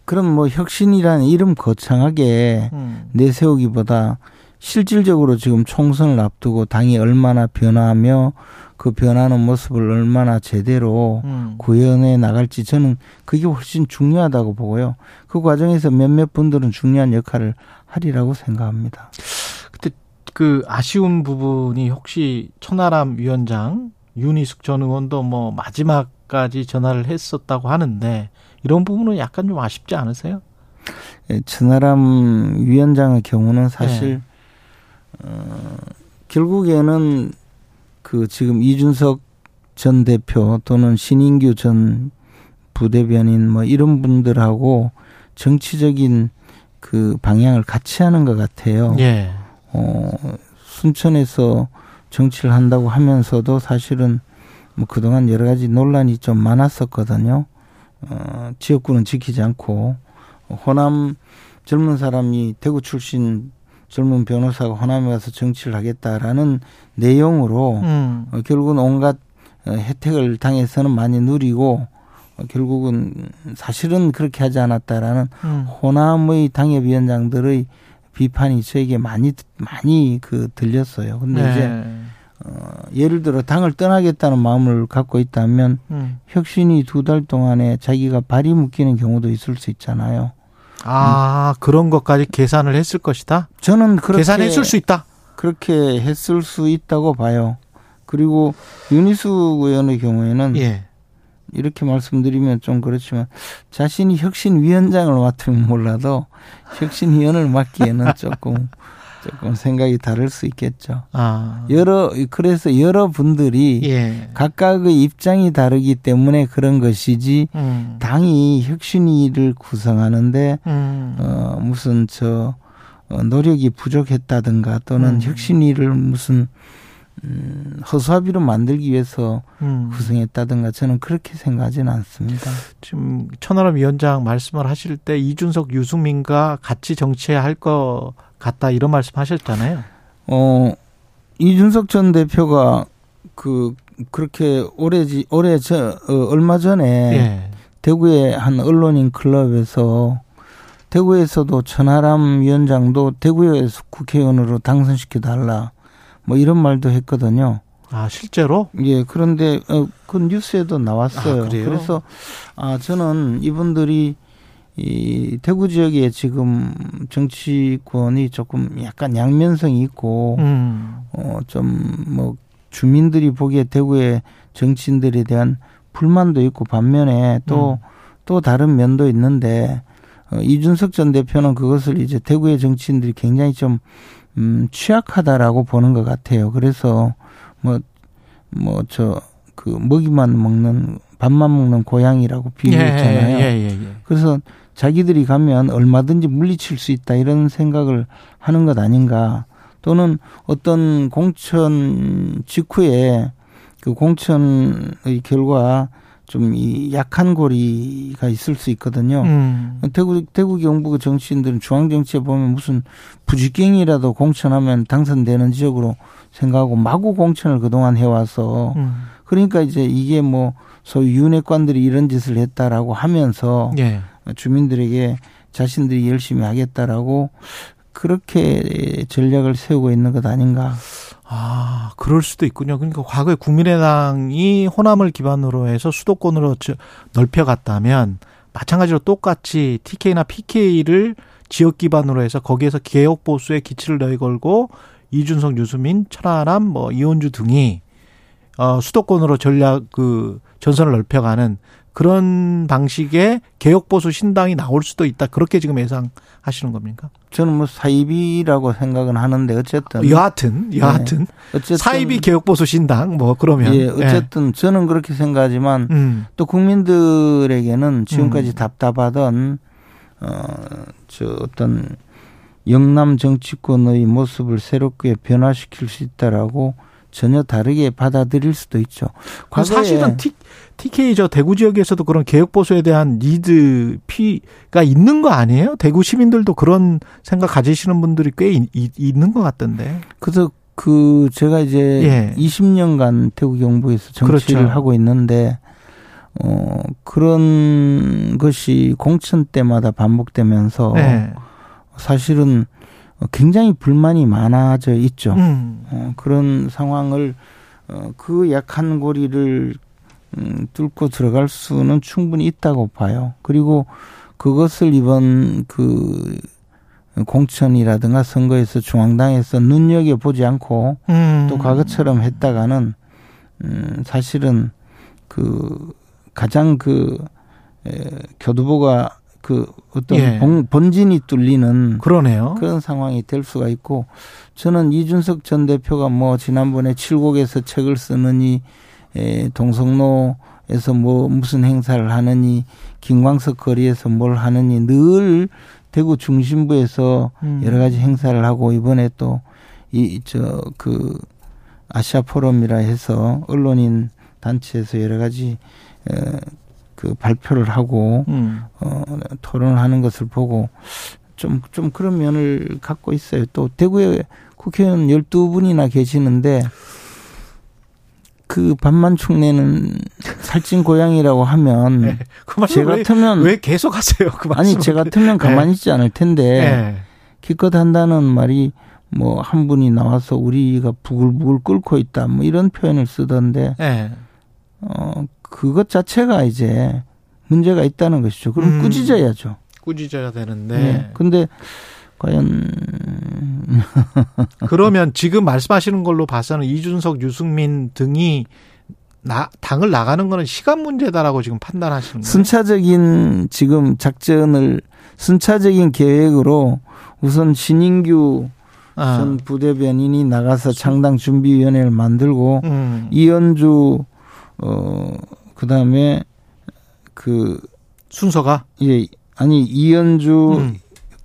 그런 뭐 혁신이라는 이름 거창하게 음, 내세우기보다 실질적으로 지금 총선을 앞두고 당이 얼마나 변화하며 그 변하는 모습을 얼마나 제대로 음. 구현해 나갈지 저는 그게 훨씬 중요하다고 보고요. 그 과정에서 몇몇 분들은 중요한 역할을 하리라고 생각합니다. 그 아쉬운 부분이 혹시 천하람 위원장 윤희숙 전 의원도 뭐 마지막까지 전화를 했었다고 하는데 이런 부분은 약간 좀 아쉽지 않으세요? 예, 천하람 위원장의 경우는 사실 네. 어, 결국에는 그 지금 이준석 전 대표 또는 신인규 전 부대변인 뭐 이런 분들하고 정치적인 그 방향을 같이 하는 것 같아요. 예. 어, 순천에서 정치를 한다고 하면서도 사실은 뭐 그동안 여러 가지 논란이 좀 많았었거든요. 어, 지역구는 지키지 않고 호남 젊은 사람이 대구 출신 젊은 변호사가 호남에 가서 정치를 하겠다라는 내용으로 음. 어, 결국은 온갖 어, 혜택을 당에서는 많이 누리고 어, 결국은 사실은 그렇게 하지 않았다라는 음. 호남의 당협위원장들의 비판이 저에게 많이 많이 그 들렸어요. 근데 네. 이제 어, 예를 들어 당을 떠나겠다는 마음을 갖고 있다면 음. 혁신이 두 달 동안에 자기가 발이 묶이는 경우도 있을 수 있잖아요. 아 그런 것까지 계산을 했을 것이다. 저는 그렇게 계산했을 수 있다. 그렇게 했을 수 있다고 봐요. 그리고 윤희수 의원의 경우에는 예. 이렇게 말씀드리면 좀 그렇지만 자신이 혁신위원장을 맡으면 몰라도 혁신위원을 맡기에는 조금 조금 생각이 다를 수 있겠죠. 아. 여러 그래서 여러 분들이 예. 각각의 입장이 다르기 때문에 그런 것이지 음. 당이 혁신위를 구성하는데 음. 어 무슨 저 어, 노력이 부족했다든가 또는 음. 혁신위를 무슨 음, 허수아비로 만들기 위해서 음. 구성했다든가 저는 그렇게 생각하지는 않습니다. 지금 천하람 위원장 말씀을 하실 때 이준석, 유승민과 같이 정치해야 할것 같다 이런 말씀하셨잖아요. 어, 이준석 전 대표가 그 그렇게 오래지 올해 저 어, 얼마 전에 예. 대구의 한 언론인 클럽에서 대구에서도 천하람 위원장도 대구에서 국회의원으로 당선시켜 달라 뭐 이런 말도 했거든요. 아 실제로? 예, 그런데 어, 그 뉴스에도 나왔어요. 아, 그래요? 그래서 아 저는 이분들이 이 대구 지역에 지금 정치권이 조금 약간 양면성이 있고 음. 어좀 뭐 주민들이 보기에 대구의 정치인들에 대한 불만도 있고 반면에 또또 다른 면도 있는데 어, 이준석 전 대표는 그것을 이제 대구의 정치인들이 굉장히 좀 음, 취약하다라고 보는 것 같아요. 그래서 뭐 뭐 저 그 먹이만 먹는 밥만 먹는 고양이라고 비유했잖아요. 예, 예, 예, 예. 그래서 자기들이 가면 얼마든지 물리칠 수 있다 이런 생각을 하는 것 아닌가. 또는 어떤 공천 직후에 그 공천의 결과 좀 이 약한 고리가 있을 수 있거든요. 음. 대구 대구 경북 정치인들은 중앙 정치에 보면 무슨 부직갱이라도 공천하면 당선되는 지역으로 생각하고 마구 공천을 그동안 해와서 음. 그러니까 이제 이게 뭐 소위 윤핵관들이 이런 짓을 했다라고 하면서 예. 주민들에게 자신들이 열심히 하겠다라고 그렇게 전략을 세우고 있는 것 아닌가. 아, 그럴 수도 있군요. 그러니까 과거에 국민의당이 호남을 기반으로 해서 수도권으로 저- 넓혀갔다면 마찬가지로 똑같이 TK나 PK를 지역 기반으로 해서 거기에서 개혁 보수의 기치를 내걸고 이준석, 유수민, 천하람, 뭐 이원주 등이 어 수도권으로 전략 그 전선을 넓혀가는 그런 방식의 개혁 보수 신당이 나올 수도 있다. 그렇게 지금 예상하시는 겁니까? 저는 뭐 사입이라고 생각은 하는데 어쨌든 여하튼 여하튼 어쨌든 사이비 개혁 보수 신당 뭐 그러면 예, 어쨌든 저는 그렇게 생각하지만 음. 또 국민들에게는 지금까지 답답하던 어저 어떤 영남 정치권의 모습을 새롭게 변화시킬 수 있다라고 전혀 다르게 받아들일 수도 있죠. 사실은 T, TK 저 대구 지역에서도 그런 개혁 보수에 대한 니드 피가 있는 거 아니에요? 대구 시민들도 그런 생각 가지시는 분들이 꽤 있, 있는 것 같던데. 그래서 그 제가 이제 예. 20년간 대구 경북에서 정치를 그렇죠. 하고 있는데 어 그런 것이 공천 때마다 반복되면서 네. 사실은 굉장히 불만이 많아져 있죠. 음. 어, 그런 상황을 어, 그 약한 고리를 음, 뚫고 들어갈 수는 충분히 있다고 봐요. 그리고 그것을 이번 그 공천이라든가 선거에서 중앙당에서 눈여겨 보지 않고 음. 또 과거처럼 했다가는 음, 사실은 그 가장 그 에, 교두보가 그 어떤 예. 본, 본진이 뚫리는 그러네요. 그런 상황이 될 수가 있고 저는 이준석 전 대표가 뭐 지난번에 칠곡에서 책을 쓰느니 에, 동성로에서 뭐 무슨 행사를 하느니 김광석 거리에서 뭘 하느니 늘 대구 중심부에서 음. 여러 가지 행사를 하고 이번에 또 이 저 그 아시아 포럼이라 해서 언론인 단체에서 여러 가지 에, 그 발표를 하고 음. 어, 토론을 하는 것을 보고 좀, 좀 그런 면을 갖고 있어요. 또 대구에 국회의원 12분이나 계시는데 그 반만 축내는 살찐 고양이라고 하면 네. 그제 왜, 같으면 왜 계속 하세요? 그. 아니 제 같으면 가만히 있지 않을 텐데 네. 기껏 한다는 말이 뭐 한 분이 나와서 우리가 부글부글 끓고 있다 뭐 이런 표현을 쓰던데 네. 어 그것 자체가 이제 문제가 있다는 것이죠. 그럼 음. 꾸짖어야죠. 꾸짖어야 되는데. 네. 근데 과연 그러면 지금 말씀하시는 걸로 봐서는 이준석, 유승민 등이 나, 당을 나가는 거는 시간 문제다라고 지금 판단하시는 거예요? 순차적인 지금 작전을 순차적인 계획으로 우선 신인규 아, 전 부대변인이 나가서 창당 준비위원회를 만들고 음. 이현주 어 그 다음에 그 순서가 예, 아니 이현주 음.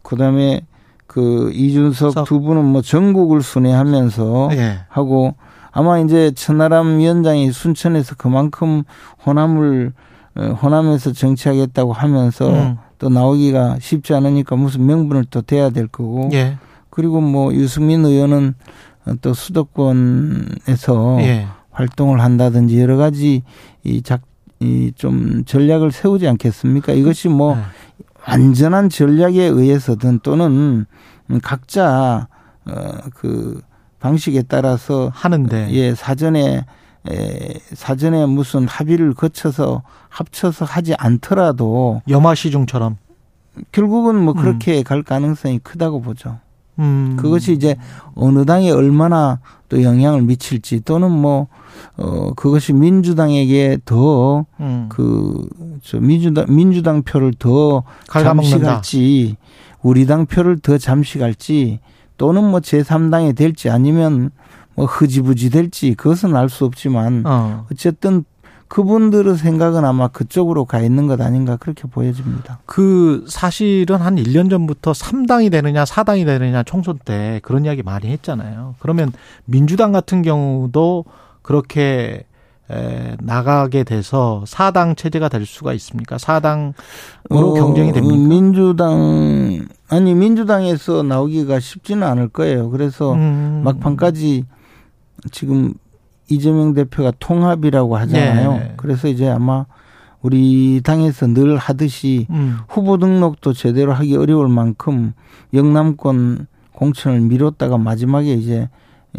그다음에 그 이준석 석. 두 분은 뭐 전국을 순회하면서 예. 하고 아마 이제 천하람 위원장이 순천에서 그만큼 호남을 어, 호남에서 정치하겠다고 하면서 음. 또 나오기가 쉽지 않으니까 무슨 명분을 또 대야 될 거고 예. 그리고 뭐 유승민 의원은 또 수도권에서 예. 활동을 한다든지 여러 가지 이 작, 이 좀 전략을 세우지 않겠습니까? 이것이 뭐 네. 완전한 전략에 의해서든 또는 각자 어그 방식에 따라서 하는데 예 사전에 에, 사전에 무슨 합의를 거쳐서 합쳐서 하지 않더라도 염화 시중처럼 결국은 뭐 그렇게 갈 가능성이 크다고 보죠. 음. 그것이 이제 어느 당에 얼마나 또 영향을 미칠지 또는 뭐, 어, 그것이 민주당에게 더 음. 그, 저 민주당, 민주당 표를 더 갉아먹는다. 잠식할지 우리 당 표를 더 잠식할지 또는 뭐 제3당에 될지 아니면 뭐 흐지부지 될지 그것은 알 수 없지만 어. 어쨌든 그분들의 생각은 아마 그쪽으로 가 있는 것 아닌가 그렇게 보여집니다. 그 사실은 한 1년 전부터 3당이 되느냐 4당이 되느냐 총선 때 그런 이야기 많이 했잖아요. 그러면 민주당 같은 경우도 그렇게 에, 나가게 돼서 4당 체제가 될 수가 있습니까? 4당으로 어, 경쟁이 됩니까? 민주당 아니 민주당에서 나오기가 쉽지는 않을 거예요. 그래서 음. 막판까지 지금 이재명 대표가 통합이라고 하잖아요. 네. 그래서 이제 아마 우리 당에서 늘 하듯이 음. 후보 등록도 제대로 하기 어려울 만큼 영남권 공천을 미뤘다가 마지막에 이제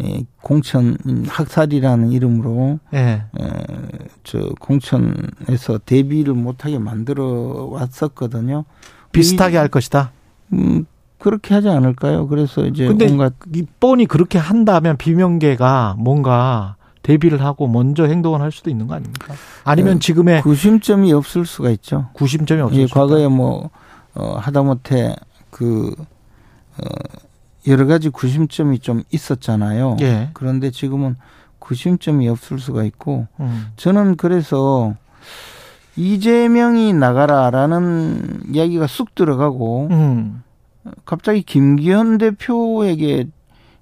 에, 공천 학살이라는 이름으로 예. 에, 저 공천에서 대비를 못하게 만들어 왔었거든요. 비슷하게 할 것이다. 음, 그렇게 하지 않을까요? 그래서 이제 근데 뭔가 이 뻔히 그렇게 한다면 비명계가 뭔가 대비를 하고 먼저 행동을 할 수도 있는 거 아닙니까? 아니면 네. 지금의 구심점이 없을 수가 있죠. 구심점이 없을 예. 과거에 뭐 어, 하다못해 그 어, 여러 가지 구심점이 좀 있었잖아요. 예. 그런데 지금은 구심점이 없을 수가 있고 음. 저는 그래서 이재명이 나가라라는 이야기가 쑥 들어가고 음. 갑자기 김기현 대표에게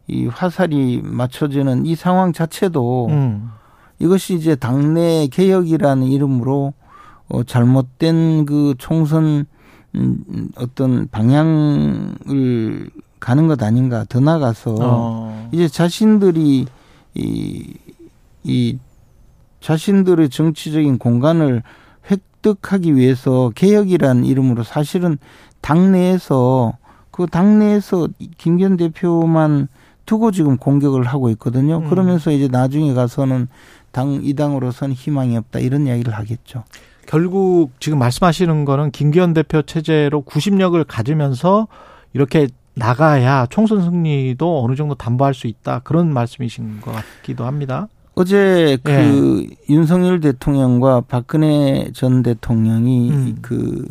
이 화살이 맞춰지는 이 상황 자체도 음. 이것이 이제 당내 개혁이라는 이름으로 어, 잘못된 그 총선 음, 어떤 방향을 가는 것 아닌가 더 나가서 어. 이제 자신들이 이, 이 자신들의 정치적인 공간을 획득하기 위해서 개혁이라는 이름으로 사실은 당내에서 그 당내에서 김기현 대표만 두고 지금 공격을 하고 있거든요. 음. 그러면서 이제 나중에 가서는 당 이 당으로서는 희망이 없다 이런 이야기를 하겠죠. 결국 지금 말씀하시는 거는 김기현 대표 체제로 구심력을 가지면서 이렇게 나가야 총선 승리도 어느 정도 담보할 수 있다 그런 말씀이신 것 같기도 합니다. 어제 그 예. 윤석열 대통령과 박근혜 전 대통령이 음. 그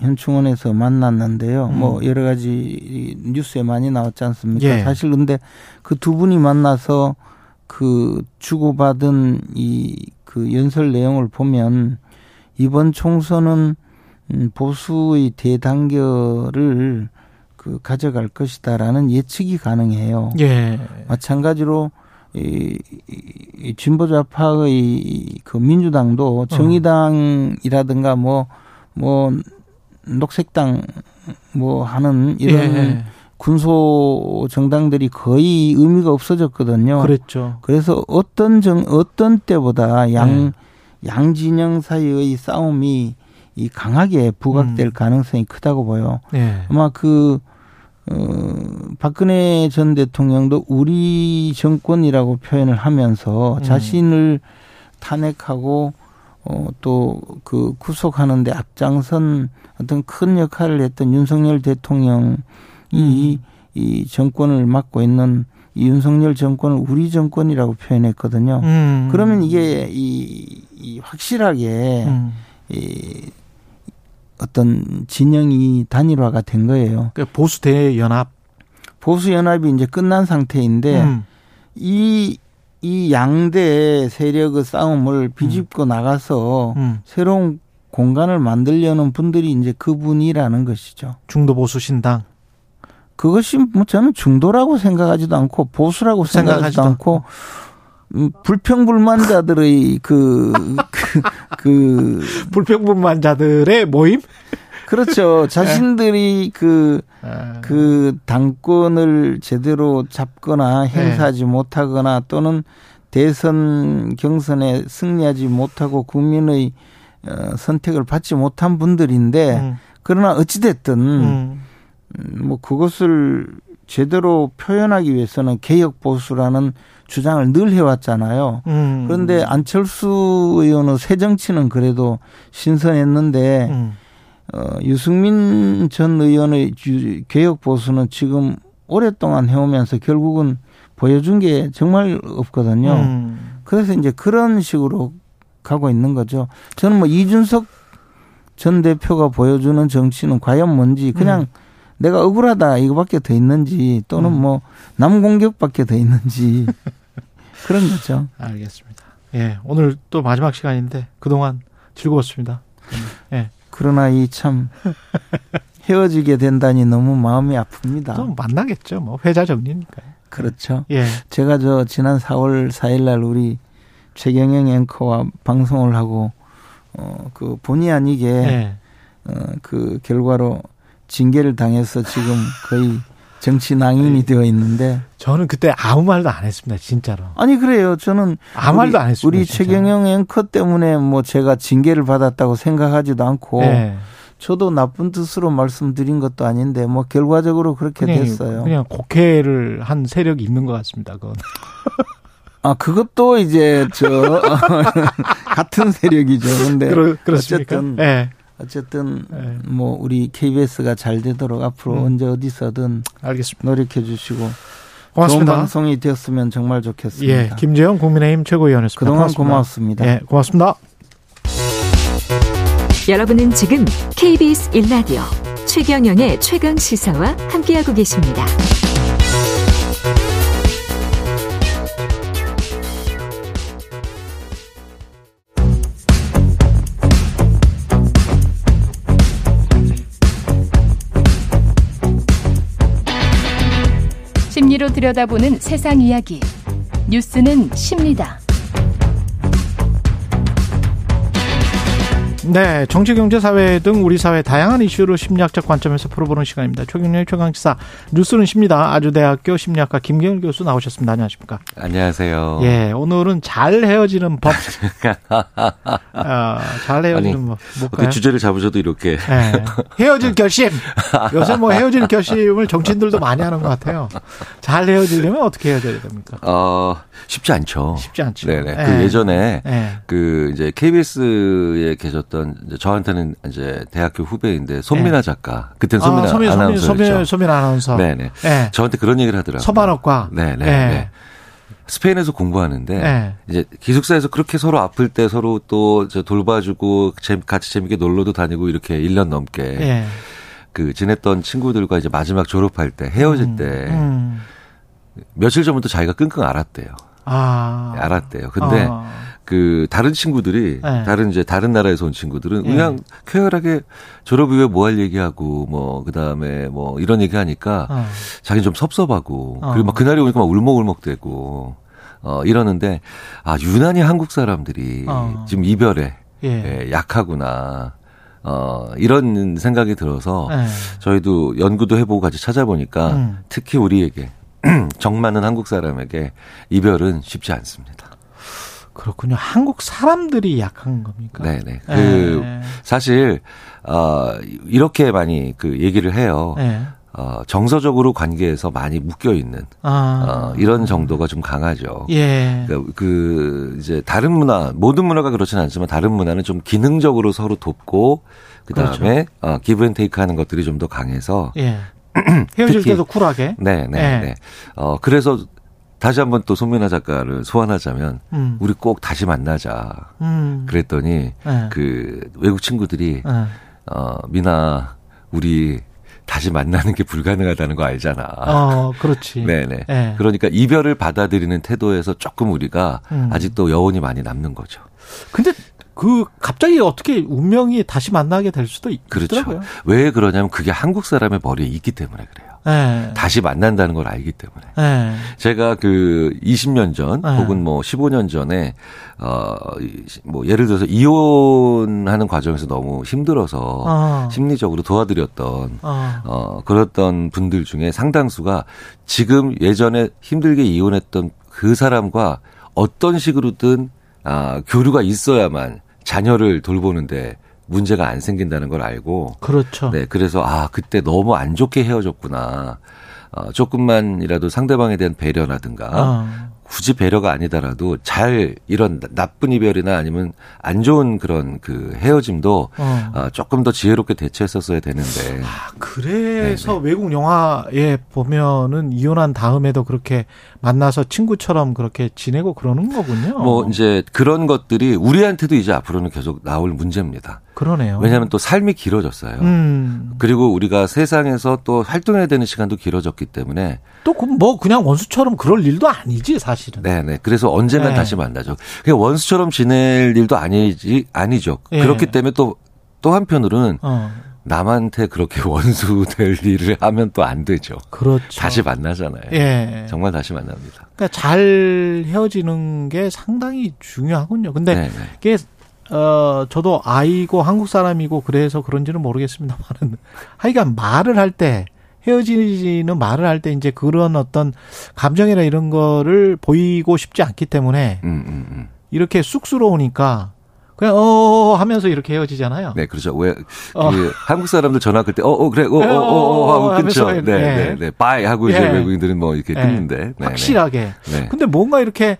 현충원에서 만났는데요. 음. 뭐 여러 가지 뉴스에 많이 나왔지 않습니까? 예. 사실 근데 그 두 분이 만나서 그 주고받은 이 그 연설 내용을 보면 이번 총선은 음, 보수의 대단결을 그 가져갈 것이다라는 예측이 가능해요. 예. 마찬가지로 이, 이, 이 진보 좌파의 그 민주당도 정의당이라든가 뭐, 뭐, 녹색당 뭐 하는 이런 예. 군소 정당들이 거의 의미가 없어졌거든요. 그랬죠. 그래서 어떤 정, 어떤 때보다 양, 네. 양진영 사이의 싸움이 이 강하게 부각될 음. 가능성이 크다고 보여. 예. 아마 그, 어, 박근혜 전 대통령도 우리 정권이라고 표현을 하면서 음. 자신을 탄핵하고 어, 또 그 구속하는데 앞장선 어떤 큰 역할을 했던 윤석열 대통령이 음. 이 정권을 맡고 있는 이 윤석열 정권을 우리 정권이라고 표현했거든요. 음. 그러면 이게 이, 이 확실하게 음. 이 어떤 진영이 단일화가 된 거예요. 그 보수 대연합. 보수 연합이 이제 끝난 상태인데 음. 이, 이 양대 세력의 싸움을 비집고 나가서 음. 새로운 공간을 만들려는 분들이 이제 그분이라는 것이죠. 중도 보수 신당. 그것이 뭐 저는 중도라고 생각하지도 않고 보수라고 생각하지도 생각하지도 않고 음, 불평불만자들의 그, 그, 그, 불평분만자들의 모임. 그렇죠. 자신들이 그, 아, 그 당권을 제대로 잡거나 행사하지 못하거나 또는 대선 경선에 승리하지 못하고 국민의 어, 선택을 받지 못한 분들인데 음. 그러나 어찌됐든 음. 음, 뭐 그것을 제대로 표현하기 위해서는 개혁 보수라는 주장을 늘 해왔잖아요. 음. 그런데 안철수 의원의 새 정치는 그래도 신선했는데 음. 어, 유승민 전 의원의 주- 개혁 보수는 지금 오랫동안 해오면서 결국은 보여준 게 정말 없거든요. 음. 그래서 이제 그런 식으로 가고 있는 거죠. 저는 뭐 이준석 전 대표가 보여주는 정치는 과연 뭔지 그냥 내가 억울하다 이거밖에 더 있는지 또는 음. 뭐남 공격밖에 더 있는지 그런 거죠. 알겠습니다. 예, 오늘 또 마지막 시간인데 그동안 즐거웠습니다. 예, 그러나 이 참 헤어지게 된다니 너무 마음이 아픕니다. 또 만나겠죠. 뭐 회자 정리니까요. 그렇죠. 예, 제가 저 지난 4월 4일 날 우리 최경영 앵커와 방송을 하고 어그 본의 아니게 예. 어그 결과로 징계를 당해서 지금 거의 정치 낭인이 되어 있는데 저는 그때 아무 말도 안 했습니다. 진짜로. 아니 그래요. 저는 아무 우리- 말도 안 했습니다. 우리 진짜. 최경영 앵커 때문에 뭐 제가 징계를 받았다고 생각하지도 않고 예. 저도 나쁜 뜻으로 말씀드린 것도 아닌데 뭐 결과적으로 그렇게 그냥, 됐어요. 그냥 곡해를 한 세력이 있는 것 같습니다. 그건. 아 그것도 이제 저 같은 세력이죠. 근데 그렇? 어쨌든 예, 어쨌든 예. 뭐 우리 KBS가 잘 되도록 앞으로 음. 언제 어디서든 알겠습니다. 노력해 주시고 좋은 고맙습니다. 방송이 되었으면 정말 좋겠습니다. 예, 김재영 국민의힘 최고위원이었습니다. 그동안 고맙습니다. 고맙습니다. 예, 고맙습니다. 여러분은 지금 KBS 1라디오 최경영의 최강 시사와 함께하고 계십니다. 들여다보는 세상 이야기. 뉴스는 십니다. 네, 정치, 경제, 사회 등 우리 사회 다양한 이슈를 심리학적 관점에서 풀어보는 시간입니다. 최경련의 최강시사 뉴스는 십니다. 아주대학교 심리학과 김경일 교수 나오셨습니다. 안녕하십니까? 안녕하세요. 예, 오늘은 잘 헤어지는 법. 아, 잘 헤어지는 아니, 법. 뭘까요? 주제를 잡으셔도 이렇게 예, 헤어질 결심. 요새 뭐 헤어질 결심을 정치인들도 많이 하는 것 같아요. 잘 헤어지려면 어떻게 헤어져야 됩니까? 어 쉽지 않죠. 쉽지 않죠. 네네. 예. 그 예전에 예. 그 이제 KBS에 계셨던 이제 저한테는 이제 대학교 후배인데 손민아 작가 그때는 손민아 아, 소민, 아나운서였죠. 소민, 소민 아나운서. 네네. 예. 저한테 그런 얘기를 하더라고요. 서반학과. 네네. 예. 네. 스페인에서 공부하는데 예. 이제 기숙사에서 그렇게 서로 아플 때 서로 또저 돌봐주고 재- 같이 재밌게 놀러도 다니고 이렇게 1년 넘게 예. 그 지냈던 친구들과 이제 마지막 졸업할 때 헤어질 음, 때 음. 며칠 전부터 자기가 끙끙 앓았대요. 아. 알았대요. 근데 어. 그 다른 친구들이 네. 다른 이제 다른 나라에서 온 친구들은 예. 그냥 쾌활하게 졸업 이후에 뭐 할 얘기하고 뭐 그다음에 뭐 이런 얘기하니까 어. 자기는 좀 섭섭하고 어. 그리고 막 그날이 오니까 막 울먹울먹대고 어 이러는데 아 유난히 한국 사람들이 어. 지금 이별에 예. 예, 약하구나. 어 이런 생각이 들어서 예. 저희도 연구도 해보고 같이 찾아보니까 음. 특히 우리에게 정 많은 한국 사람에게 이별은 쉽지 않습니다. 그렇군요. 한국 사람들이 약한 겁니까? 네네. 그 예. 사실 어 이렇게 많이 그 얘기를 해요. 예. 어 정서적으로 관계에서 많이 묶여 있는 아. 어 이런 정도가 좀 강하죠. 예. 그, 그 이제 다른 문화 모든 문화가 그렇지는 않지만 다른 문화는 좀 기능적으로 서로 돕고 그 다음에 어 give and take 하는 것들이 좀 더 강해서 예. 헤어질 특히- 때도 쿨하게. 네, 네, 예. 네. 어 그래서 다시 한번 또 손미나 작가를 소환하자면 음. 우리 꼭 다시 만나자. 음. 그랬더니 예. 그 외국 친구들이 예. 어 미나 우리 다시 만나는 게 불가능하다는 거 알잖아. 어, 그렇지. 네네. 예. 그러니까 이별을 받아들이는 태도에서 조금 우리가 음. 아직도 여운이 많이 남는 거죠. 근데 그 갑자기 어떻게 운명이 다시 만나게 될 수도 있- 그렇죠. 있더라고요. 왜 그러냐면 그게 한국 사람의 머리에 있기 때문에 그래요. 예. 다시 만난다는 걸 알기 때문에. 예. 제가 그 20년 전 네. 혹은 뭐 15년 전에 어뭐 예를 들어서 이혼하는 과정에서 너무 힘들어서 어. 심리적으로 도와드렸던 어. 어 그랬던 분들 중에 상당수가 지금 예전에 힘들게 이혼했던 그 사람과 어떤 식으로든 아, 교류가 있어야만 자녀를 돌보는데 문제가 안 생긴다는 걸 알고 그렇죠. 네, 그래서 아 그때 너무 안 좋게 헤어졌구나. 어, 조금만이라도 상대방에 대한 배려라든가 어. 굳이 배려가 아니더라도 잘 이런 나쁜 이별이나 아니면 안 좋은 그런 그 헤어짐도 어. 어, 조금 더 지혜롭게 대처했었어야 되는데 아, 그래서 외국 영화에 보면은 이혼한 다음에도 그렇게 만나서 친구처럼 그렇게 지내고 그러는 거군요. 뭐 이제 그런 것들이 우리한테도 이제 앞으로는 계속 나올 문제입니다. 그러네요. 왜냐하면 또 삶이 길어졌어요. 음. 그리고 우리가 세상에서 또 활동해야 되는 시간도 길어졌기 때문에 또 뭐 그냥 원수처럼 그럴 일도 아니지 사실 은. 네네. 그래서 언젠간 네. 다시 만나죠. 그냥 원수처럼 지낼 일도 아니지 아니죠. 예. 그렇기 때문에 또 또 한편으로는 어. 남한테 그렇게 원수 될 일을 하면 또 안 되죠. 그렇죠. 다시 만나잖아요. 예. 정말 다시 만납니다. 그러니까 잘 헤어지는 게 상당히 중요하군요. 근데 네네. 이게 어 저도 아이고 한국 사람이고 그래서 그런지는 모르겠습니다만은 하여간 말을 할때 헤어지는 말을 할 때 이제 그런 어떤 감정이나 이런 거를 보이고 싶지 않기 때문에 음, 음, 음. 이렇게 쑥스러우니까 그냥 어 하면서 이렇게 헤어지잖아요. 네, 그렇죠. 왜, 그, 어. 한국 사람들 전화 끊을 때, 어, 어, 그래, 어, 어, 네, 어, 어, 하고 끊죠. 네, 예. 네, 네. bye 하고 이제 예. 외국인들은 뭐 이렇게 예. 끊는데. 네, 네. 확실하게. 네. 근데 뭔가 이렇게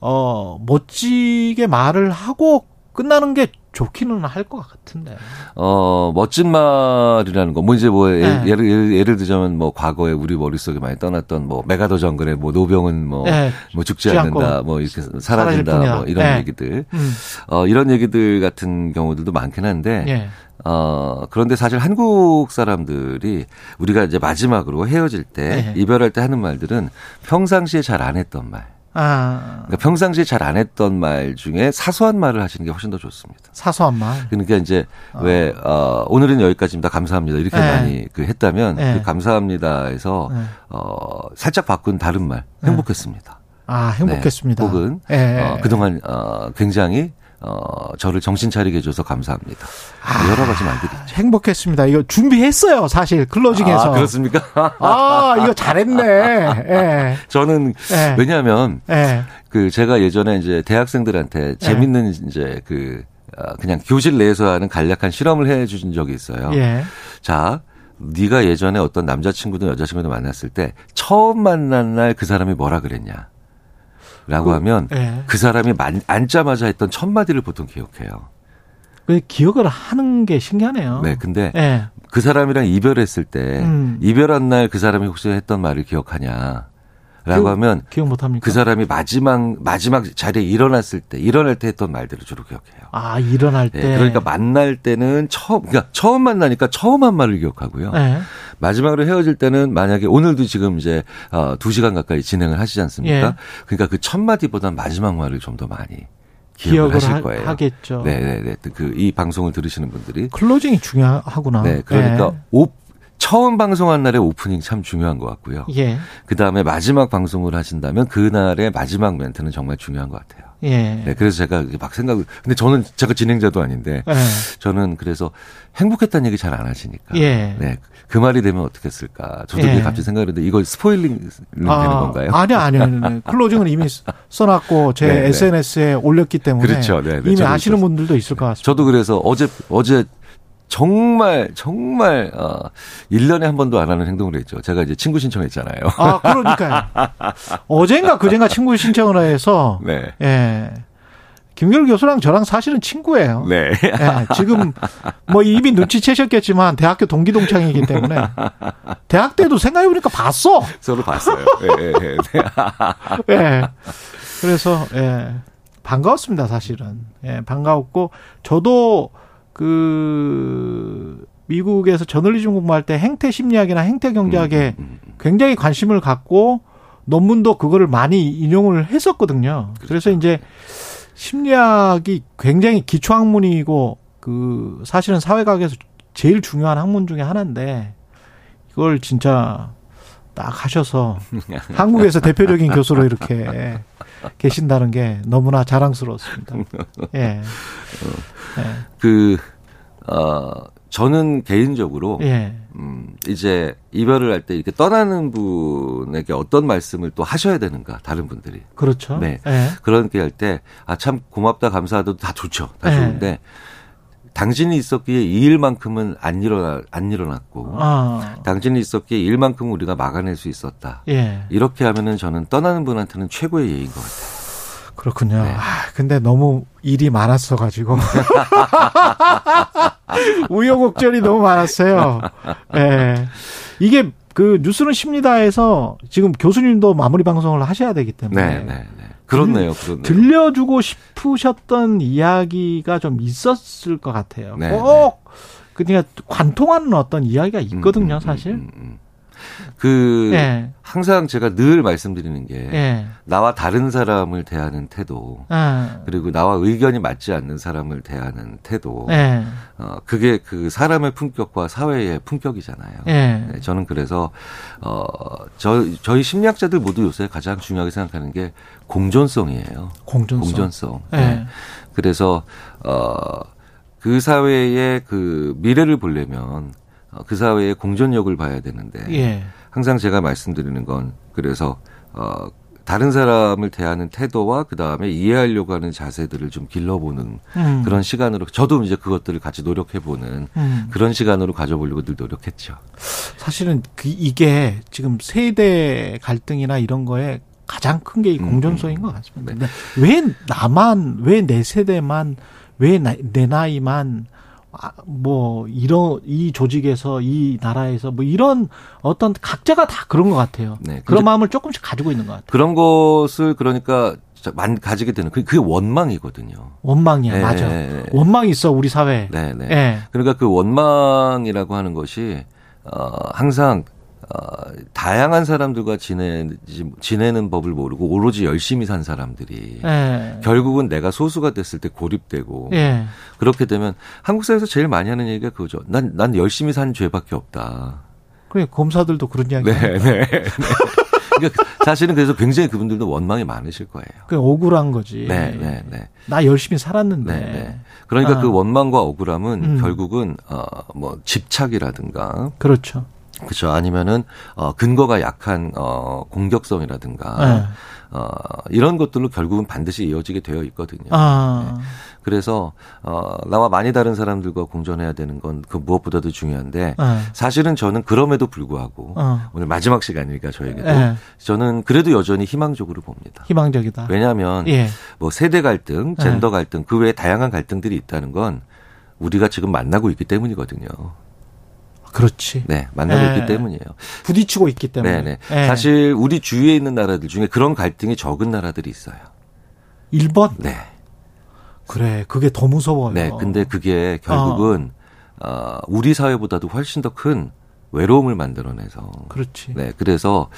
어 멋지게 말을 하고 끝나는 게 좋기는 할 것 같은데. 어, 멋진 말이라는 거. 뭐 이제 뭐 예- 네. 예를, 예를, 예를 들자면 뭐 과거에 우리 머릿속에 많이 떠났던 뭐 메가더 정글의 뭐 노병은 뭐, 네. 뭐 죽지 않는다. 뭐 이렇게 사라진다. 뭐 이런 네. 얘기들. 음. 어, 이런 얘기들 같은 경우들도 많긴 한데. 예. 어, 그런데 사실 한국 사람들이 우리가 이제 마지막으로 헤어질 때, 네. 이별할 때 하는 말들은 평상시에 잘 안 했던 말. 아, 그러니까 평상시에 잘 안 했던 말 중에 사소한 말을 하시는 게 훨씬 더 좋습니다. 사소한 말. 그러니까 이제 왜, 어, 오늘은 여기까지입니다. 감사합니다. 이렇게 네. 많이 그 했다면, 네. 그 감사합니다에서, 네. 어, 살짝 바꾼 다른 말, 행복했습니다. 아, 행복했습니다. 네. 혹은, 예. 어, 그동안, 어, 굉장히, 어, 저를 정신 차리게 해줘서 감사합니다. 아. 여러 가지 말들이 있죠. 행복했습니다. 이거 준비했어요, 사실 클로징에서. 아, 그렇습니까? 아, 이거 잘했네. 예. 저는 예. 왜냐하면 예. 그 제가 예전에 이제 대학생들한테 재밌는 이제 그 어, 그냥 교실 내에서 하는 간략한 실험을 해 주신 적이 있어요. 예. 자, 네가 예전에 어떤 남자친구든 여자친구든 만났을 때 처음 만난 날 그 사람이 뭐라 그랬냐? 라고 하면 예. 그 사람이 만- 앉자마자 했던 첫 마디를 보통 기억해요. 그 기억을 하는 게 신기하네요. 네, 근데 예. 그 사람이랑 이별했을 때 음. 이별한 날 그 사람이 혹시 했던 말을 기억하냐? 라고 하면 기억 못 합니까? 그 사람이 마지막 마지막 자리에 일어났을 때 일어날 때 했던 말들을 주로 기억해요. 아, 일어날 예, 때. 그러니까 만날 때는 처음 그러니까 처음 만나니까 처음 한 말을 기억하고요. 예. 마지막으로 헤어질 때는 만약에 오늘도 지금 이제 어, 2시간 가까이 진행을 하시지 않습니까? 예. 그러니까 그 첫 마디보다 마지막 말을 좀 더 많이 기억을, 기억을 하실 하, 거예요. 하겠죠. 네, 네, 네. 그 이 방송을 들으시는 분들이 클로징이 중요하구나. 네, 그러니까 예. 오, 처음 방송한 날의 오프닝 참 중요한 것 같고요. 예. 그 다음에 마지막 방송을 하신다면 그날의 마지막 멘트는 정말 중요한 것 같아요. 예. 네, 그래서 제가 막 생각을, 근데 저는 제가 진행자도 아닌데, 예. 저는 그래서 행복했다는 얘기 잘 안 하시니까. 예. 네. 그 말이 되면 어떻게 했을까. 저도 예. 갑자기 생각했는데, 이걸 스포일링 되는 건가요? 아니요, 아니요. 아니요. 클로징은 이미 써놨고 제 네, 네. SNS에 올렸기 때문에 그렇죠. 네, 네. 이미 아시는 있었- 분들도 있을 것 같습니다. 저도 그래서 어제, 어제 정말, 정말, 어, 1년에 한 번도 안 하는 행동을 했죠. 제가 이제 친구 신청했잖아요. 아, 그러니까요. 어젠가 그젠가 친구 신청을 해서 네. 예. 김결 교수랑 저랑 사실은 친구예요. 네. 예, 지금 뭐 이미 눈치채셨겠지만 대학교 동기 동창이기 때문에 대학 때도 생각해 보니까 봤어. 서로 봤어요. 예, 예, 예. 네. 예. 그래서 예. 반가웠습니다, 사실은. 예, 반가웠고 저도 그 미국에서 저널리즘 공부할 때 행태 심리학이나 행태 경제학에 음, 굉장히 관심을 갖고 논문도 그거를 많이 인용을 했었거든요. 그래서 이제 심리학이 굉장히 기초 학문이고 그 사실은 사회과학에서 제일 중요한 학문 중에 하나인데 이걸 진짜 딱 하셔서 한국에서 대표적인 교수로 이렇게 계신다는 게 너무나 자랑스러웠습니다. 예. 예. 그, 어, 저는 개인적으로 예. 음, 이제 이별을 할 때 이렇게 떠나는 분에게 어떤 말씀을 또 하셔야 되는가 다른 분들이 그렇죠. 네. 예. 그런 게 할 때 아 참 고맙다 감사하다도 다 좋죠 다 네. 좋은데 당신이 있었기에 이 일만큼은 안 일어나 안 일어났고 아. 당신이 있었기에 이 일만큼 우리가 막아낼 수 있었다 예. 이렇게 하면은 저는 떠나는 분한테는 최고의 예인 것 같아요. 그렇군요. 네. 아, 근데 너무 일이 많았어 가지고. 우여곡절이 너무 많았어요. 예. 이게 그 뉴스는 십니다에서 지금 교수님도 마무리 방송을 하셔야 되기 때문에. 네, 네, 네. 그렇네요, 그렇네요. 들려주고 싶으셨던 이야기가 좀 있었을 것 같아요. 네, 꼭 그러니까 관통하는 어떤 이야기가 있거든요, 음, 음, 사실. 음, 음. 그 예. 항상 제가 늘 말씀드리는 게 예. 나와 다른 사람을 대하는 태도 아. 그리고 나와 의견이 맞지 않는 사람을 대하는 태도 예. 어 그게 그 사람의 품격과 사회의 품격이잖아요. 예. 네, 저는 그래서 어저 저희 심리학자들 모두 요새 가장 중요하게 생각하는 게 공존성이에요. 공존성. 공존성. 예. 네. 그래서 어그 사회의 그 미래를 보려면 어, 그 사회의 공존력을 봐야 되는데 예. 항상 제가 말씀드리는 건 그래서 어 다른 사람을 대하는 태도와 그 다음에 이해하려고 하는 자세들을 좀 길러보는 음. 그런 시간으로 저도 이제 그것들을 같이 노력해보는 음. 그런 시간으로 가져보려고 늘 노력했죠. 사실은 그 이게 지금 세대 갈등이나 이런 거에 가장 큰 게이 음, 공존성인 음. 것 같습니다. 네. 왜 나만 왜 내 세대만 왜 내 나이만 아, 뭐 이런 이 조직에서 이 나라에서 뭐 이런 어떤 각자가 다 그런 것 같아요. 네. 그런 마음을 조금씩 가지고 있는 것 같아요. 그런 것을 그러니까 만 가지게 되는 그게 그게 원망이거든요. 원망이야, 네, 맞아. 네, 네. 원망이 있어 우리 사회. 네, 네. 예. 그러니까 그 원망이라고 하는 것이 어 항상 어 다양한 사람들과 지내지 지내는 법을 모르고 오로지 열심히 산 사람들이 예. 결국은 내가 소수가 됐을 때 고립되고 예. 그렇게 되면 한국 사회에서 제일 많이 하는 얘기가 그거죠. 난 난 열심히 산 죄밖에 없다. 그래 검사들도 그런 이야기. 네, 네. 네. 그러니까 사실은 그래서 굉장히 그분들도 원망이 많으실 거예요. 그 억울한 거지. 네, 네, 네. 나 열심히 살았는데. 네, 네. 그러니까 아. 그 원망과 억울함은 음. 결국은 어뭐 집착이라든가 그렇죠. 그렇죠. 아니면은 어 근거가 약한 어 공격성이라든가 네. 어 이런 것들로 결국은 반드시 이어지게 되어 있거든요. 아. 그래서 어 나와 많이 다른 사람들과 공존해야 되는 건 그 무엇보다도 중요한데 네. 사실은 저는 그럼에도 불구하고 어. 오늘 마지막 시간이니까 저에게도 네. 저는 그래도 여전히 희망적으로 봅니다. 희망적이다. 왜냐하면 예. 뭐 세대 갈등, 젠더 갈등 그 외에 다양한 갈등들이 있다는 건 우리가 지금 만나고 있기 때문이거든요. 그렇지. 네, 만나고 네. 있기 때문이에요. 부딪히고 있기 때문에. 네, 네. 예. 사실 우리 주위에 있는 나라들 중에 그런 갈등이 적은 나라들이 있어요. 일본 네. 그래 그게 더 무서워요. 네. 근데 그게 결국은 어, 우리 사회보다도 훨씬 더 큰 외로움을 만들어내서 그렇지. 네, 그래서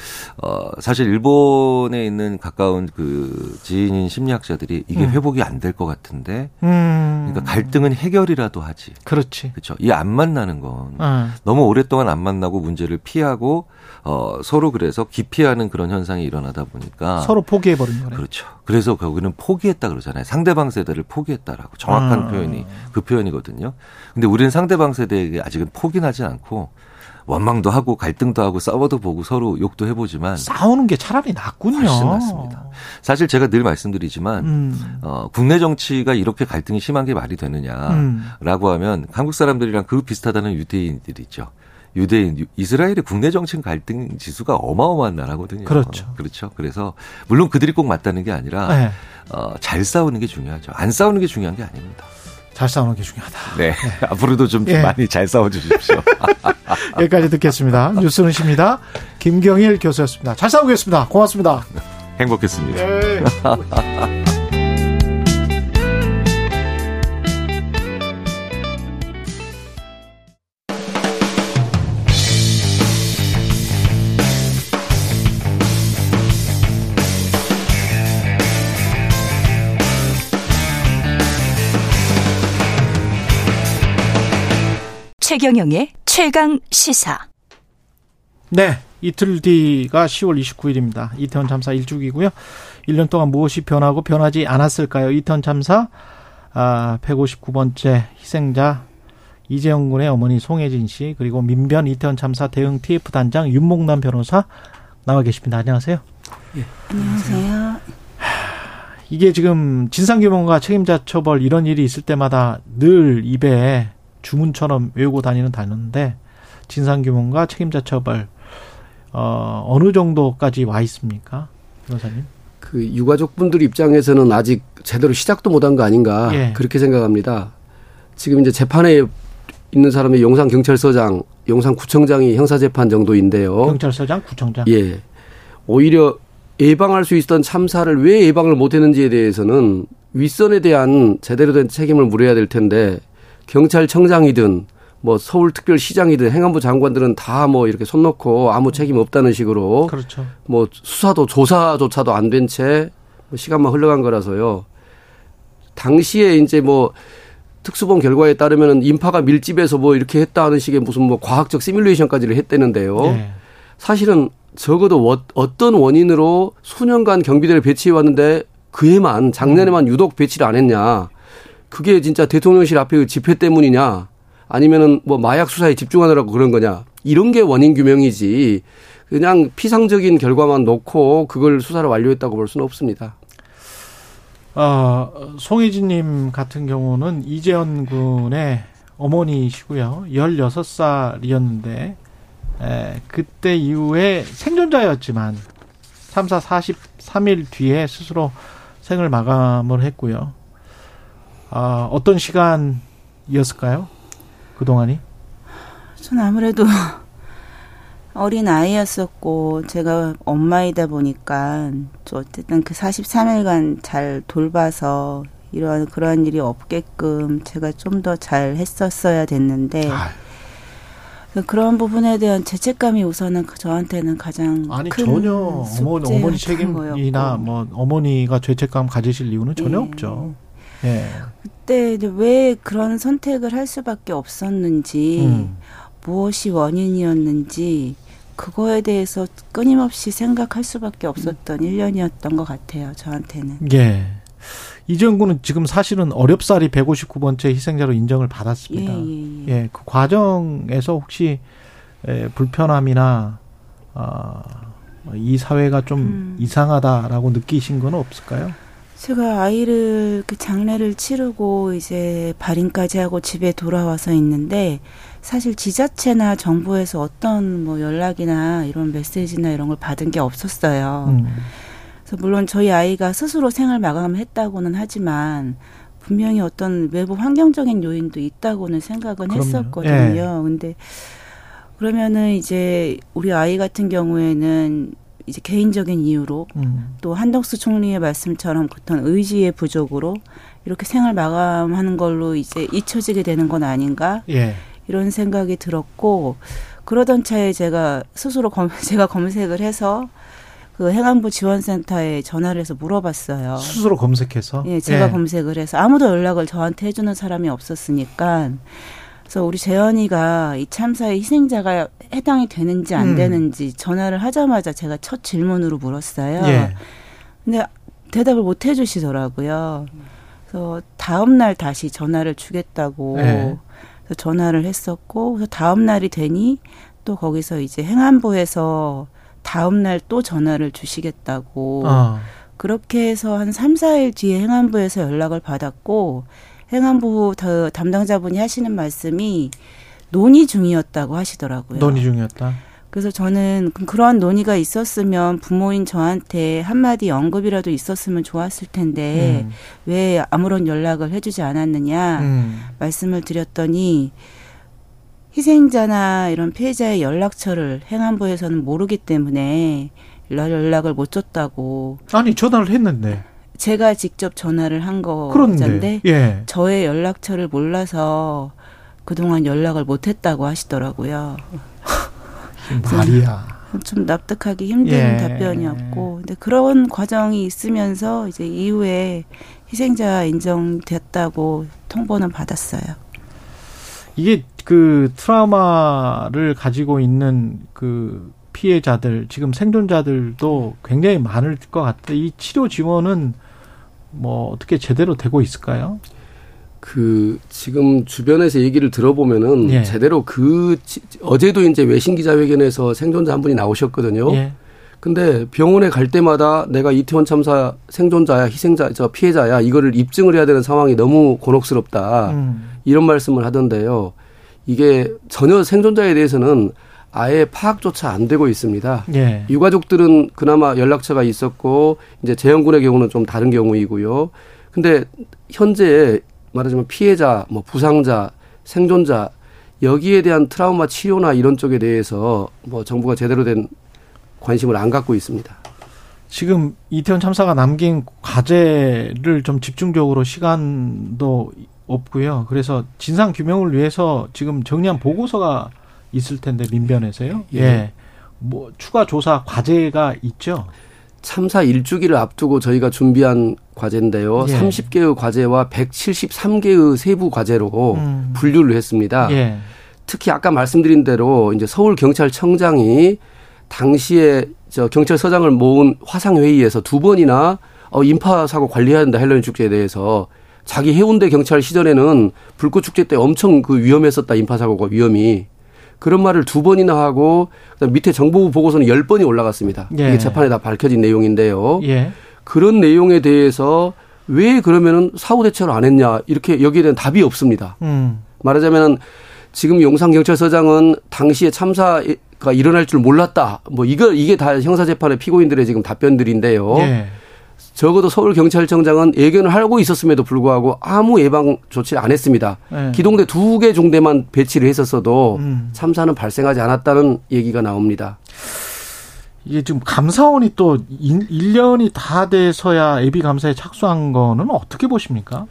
어 사실 일본에 있는 가까운 그 지인인 심리학자들이 이게 음. 회복이 안 될 것 같은데, 음. 그러니까 갈등은 해결이라도 하지. 그렇지. 그렇죠. 이 안 만나는 건 어. 너무 오랫동안 안 만나고 문제를 피하고 어 서로 그래서 기피하는 그런 현상이 일어나다 보니까 서로 포기해 버린 거네. 그렇죠. 그래서 거기는 포기했다 그러잖아요. 상대방 세대를 포기했다라고 정확한 아. 표현이 그 표현이거든요. 근데 우리는 상대방 세대에게 아직은 포기하지 않고 원망도 하고 갈등도 하고 싸워도 보고 서로 욕도 해보지만 싸우는 게 차라리 낫군요. 훨씬 낫습니다. 사실 제가 늘 말씀드리지만 음. 어, 국내 정치가 이렇게 갈등이 심한 게 말이 되느냐라고 음. 하면 한국 사람들이랑 그 비슷하다는 유대인들이 있죠. 유대인, 유- 이스라엘의 국내 정치 갈등 지수가 어마어마한 나라거든요. 그렇죠. 그렇죠. 그래서 물론 그들이 꼭 맞다는 게 아니라 네. 어, 잘 싸우는 게 중요하죠. 안 싸우는 게 중요한 게 아닙니다. 잘 싸우는 게 중요하다. 네. 앞으로도 좀 예. 많이 잘 싸워 주십시오. 여기까지 듣겠습니다. 뉴스는 십니다. 김경일 교수였습니다. 잘 싸우겠습니다. 고맙습니다. 행복했습니다. 예. 최경영의 최강 시사. 네. 이틀 뒤가 10월 29일입니다. 이태원 참사 1주기고요. 1년 동안 무엇이 변하고 변하지 않았을까요? 이태원 참사 아, 159번째 희생자 이재용 군의 어머니 송혜진 씨 그리고 민변 이태원 참사 대응 TF 단장 윤목남 변호사 나와 계십니다. 안녕하세요. 안녕하세요. 이게 지금 진상규명과 책임자 처벌 이런 일이 있을 때마다 늘 입에 주문처럼 외우고 다니는 단어인데 진상규명과 책임자 처벌 어, 어느 정도까지 와 있습니까, 변호사님? 그 유가족분들 입장에서는 아직 제대로 시작도 못한 거 아닌가 예. 그렇게 생각합니다. 지금 이제 재판에 있는 사람이 용산 경찰서장, 용산 구청장이 형사 재판 정도인데요. 경찰서장, 구청장. 예. 오히려 예방할 수 있었던 참사를 왜 예방을 못했는지에 대해서는 윗선에 대한 제대로 된 책임을 물어야 될 텐데 경찰청장이든 뭐 서울특별시장이든 행안부 장관들은 다 뭐 이렇게 손 놓고 아무 책임 없다는 식으로 그렇죠. 뭐 수사도 조사조차도 안 된 채 시간만 흘러간 거라서요. 당시에 이제 뭐 특수본 결과에 따르면은 인파가 밀집해서 뭐 이렇게 했다 하는 식의 무슨 뭐 과학적 시뮬레이션까지를 했다는데요. 예. 사실은 적어도 워- 어떤 원인으로 수년간 경비대를 배치해 왔는데 그해만 작년에만 유독 배치를 안 했냐. 그게 진짜 대통령실 앞에 그 집회 때문이냐. 아니면은 뭐 마약 수사에 집중하느라고 그런 거냐. 이런 게 원인 규명이지. 그냥 피상적인 결과만 놓고 그걸 수사를 완료했다고 볼 수는 없습니다. 어, 송혜진님 같은 경우는 이재현 군의 어머니시고요. 16살이었는데, 에, 그때 이후에 생존자였지만, 3사 43일 뒤에 스스로 생을 마감을 했고요. 아, 어떤 시간이었을까요? 그동안이? 전 아무래도 어린 아이였었고 제가 엄마이다 보니까 좀 어쨌든 그 43일간 잘 돌봐서 이런 그런 일이 없게끔 제가 좀 더 잘 했었어야 됐는데 그런 부분에 대한 죄책감이 우선은 그 저한테는 가장 아니, 큰 전혀 어머니, 어머니 책임이나. 뭐, 어머니가 죄책감 가지실 이유는 전혀 예. 없죠. 예. 그때 이제 왜 그런 선택을 할 수밖에 없었는지 음. 무엇이 원인이었는지 그거에 대해서 끊임없이 생각할 수밖에 없었던 일 1년이었던 것 같아요. 저한테는. 예. 군은 지금 사실은 어렵사리 159번째 희생자로 인정을 받았습니다. 예, 예, 예. 예, 그 과정에서 혹시 에, 불편함이나 아, 이 사회가 좀 음. 이상하다라고 느끼신 건 없을까요? 제가 아이를 그 장례를 치르고 이제 발인까지 하고 집에 돌아와서 있는데 사실 지자체나 정부에서 어떤 뭐 연락이나 이런 메시지나 이런 걸 받은 게 없었어요. 음. 그래서 물론 저희 아이가 스스로 생을 마감했다고는 하지만 분명히 어떤 외부 환경적인 요인도 있다고는 생각은 그럼요. 했었거든요. 근데 그러면은 이제 우리 아이 같은 경우에는 이제 개인적인 이유로 음. 또 한덕수 총리의 말씀처럼 어떤 의지의 부족으로 이렇게 생을 마감하는 걸로 이제 잊혀지게 되는 건 아닌가 예. 이런 생각이 들었고 그러던 차에 제가 스스로 검, 제가 검색을 해서 그 행안부 지원센터에 전화를 해서 물어봤어요. 스스로 검색해서. 예, 제가 예. 검색을 해서 아무도 연락을 저한테 해주는 사람이 없었으니까 그래서 우리 재현이가 이 참사의 희생자가 해당이 되는지 안 음. 되는지 전화를 하자마자 제가 첫 질문으로 물었어요. 예. 근데 대답을 못 해주시더라고요. 그래서 다음 날 다시 전화를 주겠다고 네. 그래서 전화를 했었고 그래서 다음 날이 되니 또 거기서 이제 행안부에서 다음 날 또 전화를 주시겠다고 어. 그렇게 해서 한 3, 4일 뒤에 행안부에서 연락을 받았고 행안부 더 담당자분이 하시는 말씀이 논의 중이었다고 하시더라고요. 논의 중이었다. 그래서 저는 그러한 논의가 있었으면 부모인 저한테 한마디 언급이라도 있었으면 좋았을 텐데 음. 왜 아무런 연락을 해주지 않았느냐 음. 말씀을 드렸더니 희생자나 이런 피해자의 연락처를 행안부에서는 모르기 때문에 연락- 연락을 못 줬다고 아니 전화를 했는데. 제가 직접 전화를 한. 거잖데 예. 저의 연락처를 몰라서 그동안 연락을 못 했다고 하시더라고요. 말이야. 좀 납득하기 힘든 예. 답변이었고, 근데 그런 과정이 있으면서 이제 이후에 희생자 인정됐다고 통보는 받았어요. 이게 그 트라우마를 가지고 있는 그 피해자들 지금 생존자들도 굉장히 많을 것 같아요. 이 치료 지원은 뭐 어떻게 제대로 되고 있을까요? 그 지금 주변에서 얘기를 들어보면은 예. 제대로 그 지- 어제도 이제 외신 기자회견에서 생존자 한 분이 나오셨거든요. 예. 근데 병원에 갈 때마다 내가 이태원 참사 생존자야, 희생자, 저 피해자야 이거를 입증을 해야 되는 상황이 너무 곤혹스럽다. 음. 이런 말씀을 하던데요. 이게 전혀 생존자에 대해서는 아예 파악조차 안 되고 있습니다. 예. 유가족들은 그나마 연락처가 있었고 이제 재형군의 경우는 좀 다른 경우이고요. 근데 현재 말하자면 피해자, 뭐 부상자, 생존자 여기에 대한 트라우마 치료나 이런 쪽에 대해서 뭐 정부가 제대로 된 관심을 안 갖고 있습니다. 지금 이태원 참사가 남긴 과제를 좀 집중적으로 시간도 없고요. 그래서 진상 규명을 위해서 지금 정리한 보고서가 있을 텐데 민변에서요. 예. 예. 뭐 추가 조사 과제가 있죠. 참사 일주기를 앞두고 저희가 준비한 과제인데요. 예. 30개의 과제와 173개의 세부 과제로 음. 분류를 했습니다. 예. 특히 아까 말씀드린 대로 이제 서울 경찰청장이 당시에 저 경찰서장을 모은 화상 회의에서 두 번이나 어 인파 사고 관리해야 된다 헬로윈 축제에 대해서 자기 해운대 경찰 시절에는 불꽃 축제 때 엄청 그 위험했었다 인파 사고가 위험이 그런 말을 두 번이나 하고 그다음 밑에 정보부 보고서는 열 번이 올라갔습니다. 예. 이게 재판에 다 밝혀진 내용인데요. 예. 그런 내용에 대해서 왜 그러면은 사후 대처를 안 했냐 이렇게 여기에 대한 답이 없습니다. 음. 말하자면은 지금 용산 경찰서장은 당시에 참사가 일어날 줄 몰랐다. 뭐 이거 이게 다 형사 재판의 피고인들의 지금 답변들인데요. 예. 적어도 서울 경찰청장은 예견을 하고 있었음에도 불구하고 아무 예방 조치를 안 했습니다. 예. 기동대 두 개 중대만 배치를 했었어도 음. 참사는 발생하지 않았다는 얘기가 나옵니다. 이게 지금 감사원이 또 1년이 다 돼서야 예비 감사에 착수한 거는 어떻게 보십니까?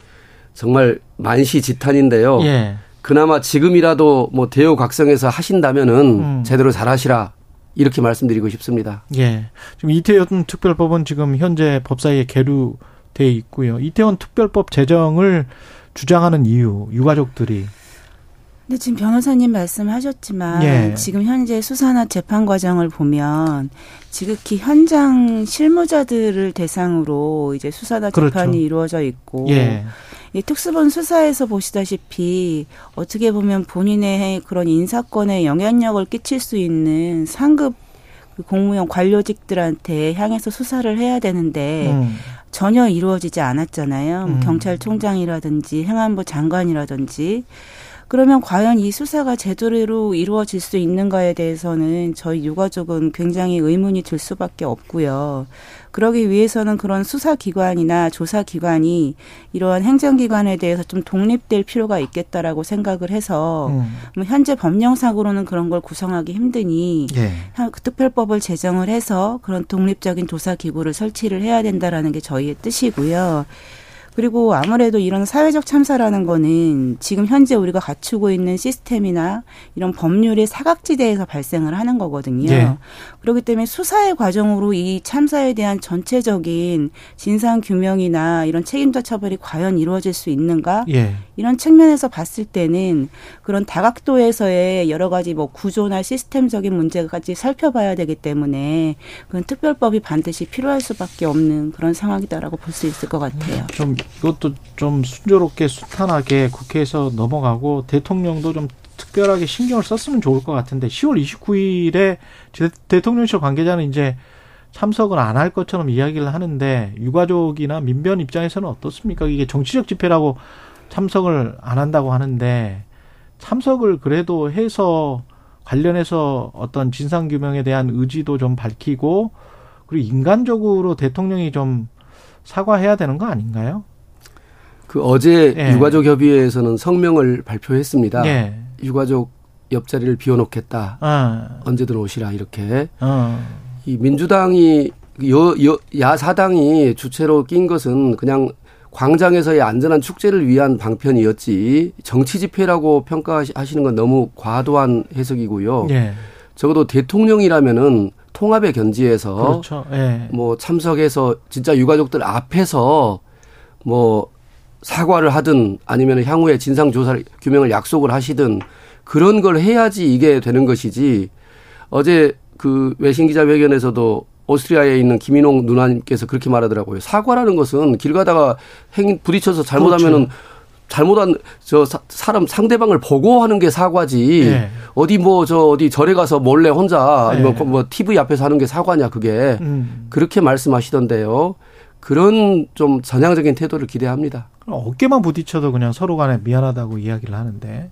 정말 만시지탄인데요. 예. 그나마 지금이라도 뭐 대우각성에서 하신다면은 음. 제대로 잘하시라 이렇게 말씀드리고 싶습니다. 예. 지금 이태원 특별법은 지금 현재 법사위에 계류돼 있고요. 이태원 특별법 제정을 주장하는 이유, 유가족들이 근데 지금 변호사님 말씀하셨지만 예. 지금 현재 수사나 재판 과정을 보면 지극히 현장 실무자들을 대상으로 이제 수사나 그렇죠. 재판이 이루어져 있고 예. 이 특수본 수사에서 보시다시피 어떻게 보면 본인의 그런 인사권에 영향력을 끼칠 수 있는 상급 그 공무원 관료직들한테 향해서 수사를 해야 되는데 음. 전혀 이루어지지 않았잖아요. 뭐 음. 경찰총장이라든지 행안부 장관이라든지 그러면 과연 이 수사가 제대로 이루어질 수 있는가에 대해서는 저희 유가족은 굉장히 의문이 들 수밖에 없고요. 그러기 위해서는 그런 수사기관이나 조사기관이 이러한 행정기관에 대해서 좀 독립될 필요가 있겠다라고 생각을 해서 음. 뭐 현재 법령상으로는 그런 걸 구성하기 힘드니 예. 한- 그 특별법을 제정을 해서 그런 독립적인 조사 기구를 설치를 해야 된다라는 게 저희의 뜻이고요. 그리고 아무래도 이런 사회적 참사라는 거는 지금 현재 우리가 갖추고 있는 시스템이나 이런 법률의 사각지대에서 발생을 하는 거거든요. 예. 그렇기 때문에 수사의 과정으로 이 참사에 대한 전체적인 진상 규명이나 이런 책임자 처벌이 과연 이루어질 수 있는가? 예. 이런 측면에서 봤을 때는 그런 다각도에서의 여러 가지 뭐 구조나 시스템적인 문제까지 살펴봐야 되기 때문에 그런 특별법이 반드시 필요할 수밖에 없는 그런 상황이다라고 볼 수 있을 것 같아요. 좀 이것도 좀 순조롭게 수탄하게 국회에서 넘어가고 대통령도 좀 특별하게 신경을 썼으면 좋을 것 같은데 10월 29일에 대통령실 관계자는 이제 참석을 안 할 것처럼 이야기를 하는데 유가족이나 민변 입장에서는 어떻습니까? 이게 정치적 집회라고 참석을 안 한다고 하는데 참석을 그래도 해서 관련해서 어떤 진상 규명에 대한 의지도 좀 밝히고 그리고 인간적으로 대통령이 좀 사과해야 되는 거 아닌가요? 그 어제 예. 유가족 협의회에서는 성명을 발표했습니다. 예. 유가족 옆자리를 비워놓겠다. 어, 언제든 오시라 이렇게. 어, 이 민주당이 여, 여, 야사당이 주체로 낀 것은 그냥 광장에서의 안전한 축제를 위한 방편이었지 정치 집회라고 평가하시는 건 너무 과도한 해석이고요. 예. 적어도 대통령이라면은 통합의 견지에서 그렇죠. 예. 뭐 참석해서 진짜 유가족들 앞에서 뭐 사과를 하든 아니면 향후에 진상 조사 규명을 약속을 하시든 그런 걸 해야지 이게 되는 것이지 어제 그 외신 기자회견에서도 오스트리아에 있는 김인홍 누나님께서 그렇게 말하더라고요. 사과라는 것은 길 가다가 행 부딪혀서 잘못하면은 그렇죠. 잘못한 저 사- 사람 상대방을 보고 하는 게 사과지. 예. 어디 뭐 저 어디 절에 가서 몰래 혼자 아니면 예. 뭐 TV 앞에서 하는 게 사과냐 그게 음. 그렇게 말씀하시던데요. 그런 좀 전향적인 태도를 기대합니다. 어깨만 부딪혀도 그냥 서로 간에 미안하다고 이야기를 하는데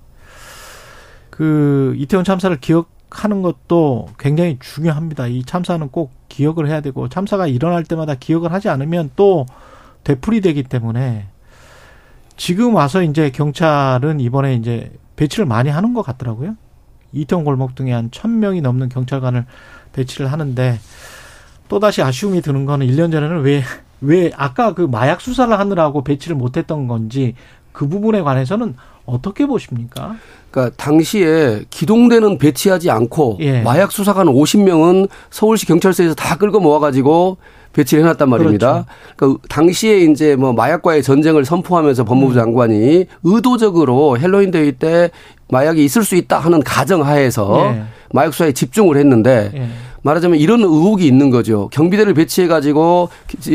그 이태원 참사를 기억하는 것도 굉장히 중요합니다. 이 참사는 꼭 기억을 해야 되고 참사가 일어날 때마다 기억을 하지 않으면 또 되풀이 되기 때문에 지금 와서 이제 경찰은 이번에 이제 배치를 많이 하는 것 같더라고요. 이태원 골목 등에 한 천 명이 넘는 경찰관을 배치를 하는데 또다시 아쉬움이 드는 거는 1년 전에는 왜, 왜 아까 그 마약 수사를 하느라고 배치를 못했던 건지 그 부분에 관해서는 어떻게 보십니까? 그러니까 당시에 기동대는 배치하지 않고 예. 마약 수사관 50명은 서울시 경찰서에서 다 끌고 모아가지고 배치를 해놨단 말입니다. 그러니까 당시에 이제 뭐 마약과의 전쟁을 선포하면서 법무부 음. 장관이 의도적으로 헬로윈 데이 때 마약이 있을 수 있다 하는 가정하에서 예. 마약 수사에 집중을 했는데 예. 말하자면 이런 의혹이 있는 거죠. 경비대를 배치해 가지고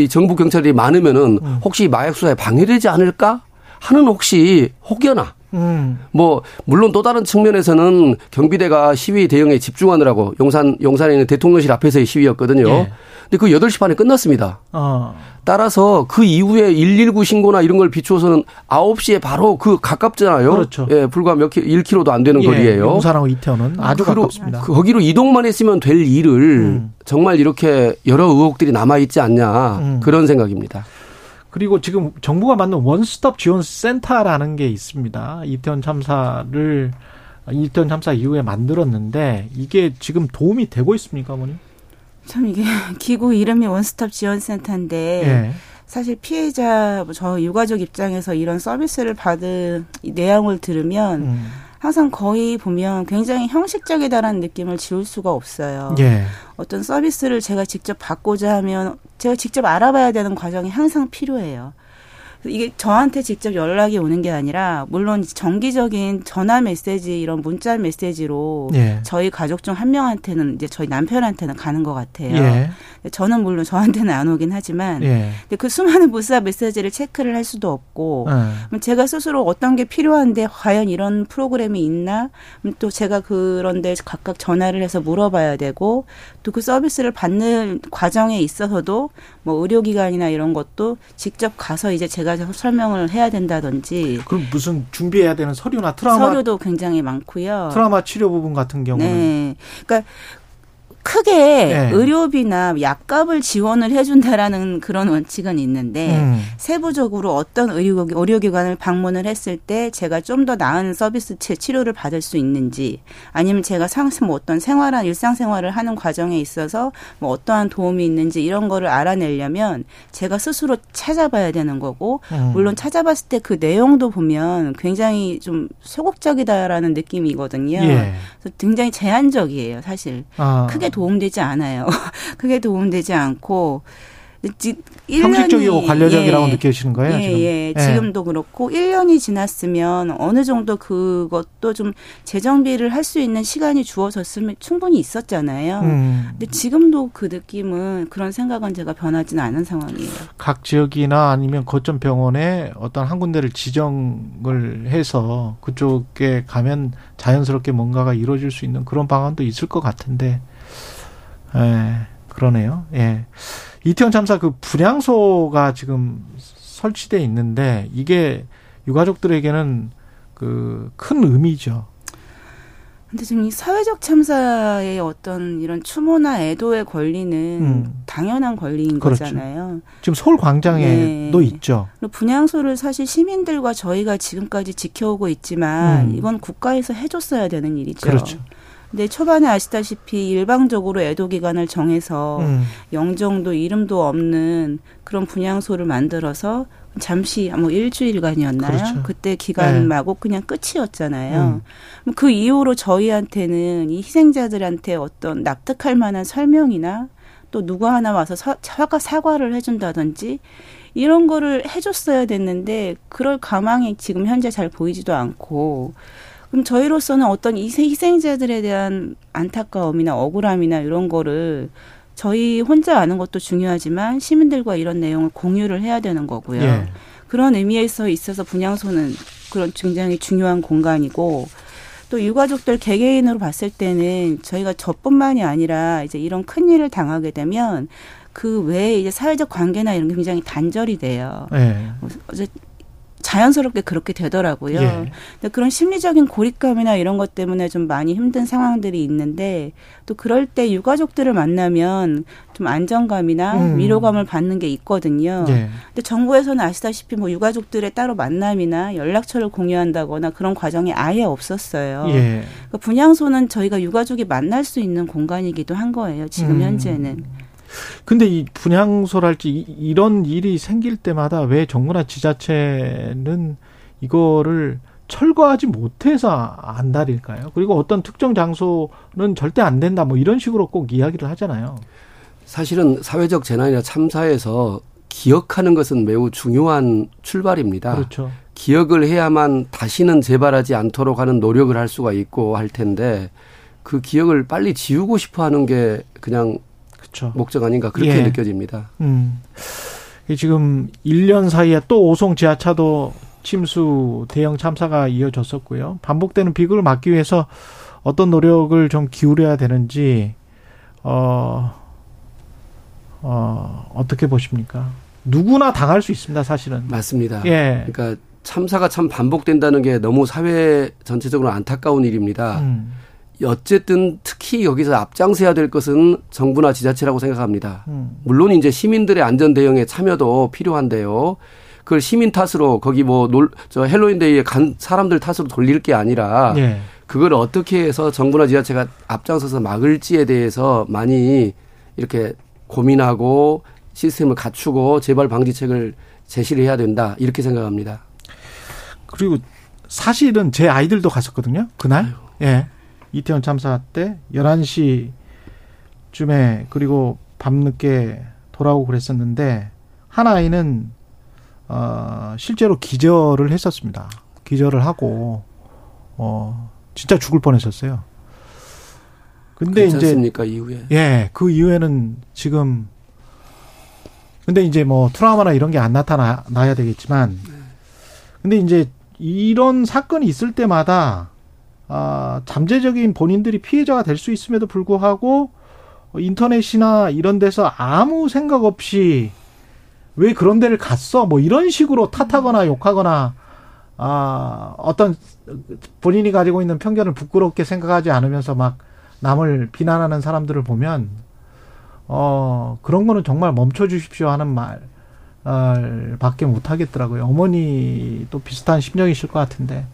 정부 경찰이 많으면은 음. 혹시 마약 수사에 방해되지 않을까 하는 혹시 혹여나 음. 뭐 물론 또 다른 측면에서는 경비대가 시위 대응에 집중하느라고 용산 용산에 있는 대통령실 앞에서의 시위였거든요. 예. 근데 그 8시 반에 끝났습니다. 어. 따라서 그 이후에 119 신고나 이런 걸 비추어서는 9시에 바로 그 가깝잖아요. 그렇죠. 예, 불과 몇 킬로, 1킬로도 안 되는 예, 거리예요. 용산하고 이태원은 아주 그로- 가깝습니다. 거기로 이동만 했으면 될 일을 음. 정말 이렇게 여러 의혹들이 남아 있지 않냐 음. 그런 생각입니다. 그리고 지금 정부가 만든 원스톱 지원 센터라는 게 있습니다. 이태원 참사를 이태원 참사 이후에 만들었는데 이게 지금 도움이 되고 있습니까, 어머니? 참 이게 기구 이름이 원스톱 지원 센터인데 예. 사실 피해자 저 유가족 입장에서 이런 서비스를 받은 이 내용을 들으면 음. 항상 거의 보면 굉장히 형식적이다라는 느낌을 지울 수가 없어요. 예. 어떤 서비스를 제가 직접 받고자 하면 제가 직접 알아봐야 되는 과정이 항상 필요해요. 이게 저한테 직접 연락이 오는 게 아니라 물론 정기적인 전화 메시지 이런 문자 메시지로 예. 저희 가족 중 한 명한테는 이제 저희 남편한테는 가는 것 같아요. 예. 저는 물론 저한테는 안 오긴 하지만 예. 근데 그 수많은 문자 메시지를 체크를 할 수도 없고 예. 제가 스스로 어떤 게 필요한데 과연 이런 프로그램이 있나? 또 제가 그런데 각각 전화를 해서 물어봐야 되고 또 그 서비스를 받는 과정에 있어서도 뭐 의료기관이나 이런 것도 직접 가서 이제 제가 설명을 해야 된다든지 그럼 무슨 준비해야 되는 서류나 트라우마 서류도 굉장히 많고요. 트라우마 치료 부분 같은 경우는 네. 그러니까 크게 네. 의료비나 약값을 지원을 해준다라는 그런 원칙은 있는데 음. 세부적으로 어떤 의료, 의료기관을 방문을 했을 때 제가 좀 더 나은 서비스 치- 치료를 받을 수 있는지 아니면 제가 상승 뭐 어떤 생활한 일상생활을 하는 과정에 있어서 뭐 어떠한 도움이 있는지 이런 거를 알아내려면 제가 스스로 찾아봐야 되는 거고 음. 물론 찾아봤을 때 그 내용도 보면 굉장히 좀 소극적이다라는 느낌이거든요. 예. 그래서 굉장히 제한적이에요, 사실. 아. 크게 도움되지 않아요. 크게 도움되지 않고 지- 1년이 형식적이고 관료적이라고 예. 느껴지는 거예요, 예, 지금? 예. 예. 지금도 그렇고 1년이 지났으면 어느 정도 그것도 좀 재정비를 할 수 있는 시간이 주어졌으면 충분히 있었잖아요. 음. 근데 지금도 그 느낌은 그런 생각은 제가 변하지는 않은 상황이에요. 각 지역이나 아니면 거점 병원에 어떤 한 군데를 지정을 해서 그쪽에 가면 자연스럽게 뭔가가 이루어질 수 있는 그런 방안도 있을 것 같은데, 예, 그러네요. 예. 이태원 참사 그 분향소가 지금 설치돼 있는데 이게 유가족들에게는 그 큰 의미죠. 근데 지금 이 사회적 참사의 어떤 이런 추모나 애도의 권리는 음. 당연한 권리인 그렇죠. 거잖아요. 지금 서울 광장에도 네. 있죠. 분향소를 사실 시민들과 저희가 지금까지 지켜오고 있지만 음. 이건 국가에서 해줬어야 되는 일이죠. 그렇죠. 근데 초반에 아시다시피 일방적으로 애도 기간을 정해서 음. 영정도 이름도 없는 그런 분향소를 만들어서 잠시 뭐 일주일간이었나요? 그렇죠. 그때 기간 네. 마고 그냥 끝이었잖아요. 음. 그 이후로 저희한테는 이 희생자들한테 어떤 납득할 만한 설명이나 또 누구 하나 와서 사, 사과, 사과를 해준다든지 이런 거를 해줬어야 됐는데 그럴 가망이 지금 현재 잘 보이지도 않고 그럼 저희로서는 어떤 이 희생- 희생자들에 대한 안타까움이나 억울함이나 이런 거를 저희 혼자 아는 것도 중요하지만 시민들과 이런 내용을 공유를 해야 되는 거고요. 예. 그런 의미에서 있어서 분향소는 그런 굉장히 중요한 공간이고 또 유가족들 개개인으로 봤을 때는 저희가 저뿐만이 아니라 이제 이런 큰 일을 당하게 되면 그 외에 이제 사회적 관계나 이런 게 굉장히 단절이 돼요. 네. 어제 자연스럽게 그렇게 되더라고요. 예. 근데 그런 심리적인 고립감이나 이런 것 때문에 좀 많이 힘든 상황들이 있는데 또 그럴 때 유가족들을 만나면 좀 안정감이나 음. 위로감을 받는 게 있거든요. 예. 근데 정부에서는 아시다시피 뭐 유가족들의 따로 만남이나 연락처를 공유한다거나 그런 과정이 아예 없었어요. 예. 그러니까 분향소는 저희가 유가족이 만날 수 있는 공간이기도 한 거예요. 지금 음. 현재는. 근데 이 분향소랄지 이- 이런 일이 생길 때마다 왜 정부나 지자체는 이거를 철거하지 못해서 안달일까요? 그리고 어떤 특정 장소는 절대 안 된다 뭐 이런 식으로 꼭 이야기를 하잖아요. 사실은 사회적 재난이나 참사에서 기억하는 것은 매우 중요한 출발입니다. 그렇죠. 기억을 해야만 다시는 재발하지 않도록 하는 노력을 할 수가 있고 할 텐데 그 기억을 빨리 지우고 싶어 하는 게 그냥 그렇죠. 목적 아닌가 그렇게 예. 느껴집니다. 음. 이 지금 1년 사이에 또 오송 지하차도 침수 대형 참사가 이어졌었고요. 반복되는 비극을 막기 위해서 어떤 노력을 좀 기울여야 되는지 어, 어, 어떻게 보십니까? 누구나 당할 수 있습니다, 사실은. 맞습니다. 예. 그러니까 참사가 참 반복된다는 게 너무 사회 전체적으로 안타까운 일입니다. 음, 어쨌든 특히 여기서 앞장서야 될 것은 정부나 지자체라고 생각합니다. 음. 물론 이제 시민들의 안전 대응에 참여도 필요한데요. 그걸 시민 탓으로 거기 뭐 놀 저 헬로윈데이에 간 사람들 탓으로 돌릴 게 아니라 예. 그걸 어떻게 해서 정부나 지자체가 앞장서서 막을지에 대해서 많이 이렇게 고민하고 시스템을 갖추고 재발 방지책을 제시를 해야 된다 이렇게 생각합니다. 그리고 사실은 제 아이들도 갔었거든요. 그날. 예. 이태원 참사 때 11시쯤에 그리고 밤늦게 돌아오고 그랬었는데 한 아이는 어 실제로 기절을 했었습니다. 기절을 하고 어 진짜 죽을 뻔했었어요. 근데 이제 괜찮습니까 이후에? 예, 그 이후에는 지금 근데 이제 뭐 트라우마나 이런 게 안 나타나야 되겠지만 근데 이제 이런 사건이 있을 때마다 아, 잠재적인 본인들이 피해자가 될 수 있음에도 불구하고 인터넷이나 이런 데서 아무 생각 없이 왜 그런 데를 갔어? 뭐 이런 식으로 탓하거나 욕하거나 아, 어떤 본인이 가지고 있는 편견을 부끄럽게 생각하지 않으면서 막 남을 비난하는 사람들을 보면 어, 그런 거는 정말 멈춰 주십시오 하는 말을 밖에 못 하겠더라고요. 어머니도 비슷한 심정이실 것 같은데.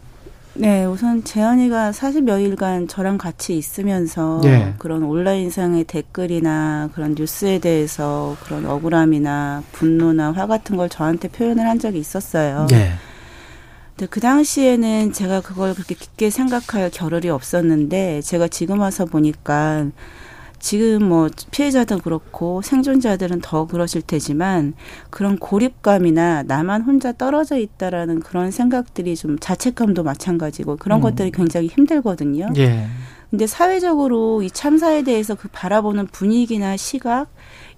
네, 우선 재현이가 40여일간 저랑 같이 있으면서 예. 그런 온라인상의 댓글이나 그런 뉴스에 대해서 그런 억울함이나 분노나 화 같은 걸 저한테 표현을 한 적이 있었어요. 예. 근데 그 당시에는 제가 그걸 그렇게 깊게 생각할 겨를이 없었는데 제가 지금 와서 보니까 지금 뭐 피해자도 그렇고 생존자들은 더 그러실 테지만 그런 고립감이나 나만 혼자 떨어져 있다라는 그런 생각들이 좀 자책감도 마찬가지고 그런 음. 것들이 굉장히 힘들거든요. 예. 근데 사회적으로 이 참사에 대해서 그 바라보는 분위기나 시각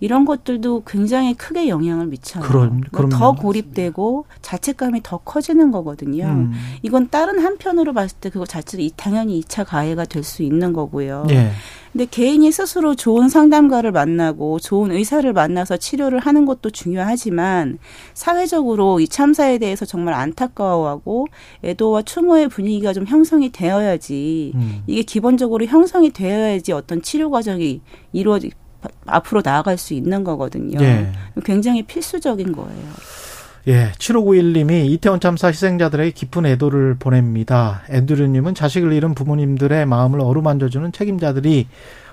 이런 것들도 굉장히 크게 영향을 미쳐요. 그럼- 그러니까 그럼요. 더 고립되고 자책감이 더 커지는 거거든요. 음. 이건 다른 한편으로 봤을 때 그거 자체로 이- 당연히 2차 가해가 될 수 있는 거고요. 예. 근데 개인이 스스로 좋은 상담가를 만나고 좋은 의사를 만나서 치료를 하는 것도 중요하지만 사회적으로 이 참사에 대해서 정말 안타까워하고 애도와 추모의 분위기가 좀 형성이 되어야지 음. 이게 기본적으로 형성이 되어야지 어떤 치료 과정이 이루어지 앞으로 나아갈 수 있는 거거든요. 예. 굉장히 필수적인 거예요. 예, 7591님이 이태원 참사 희생자들에게 깊은 애도를 보냅니다. 앤드류님은 자식을 잃은 부모님들의 마음을 어루만져주는 책임자들이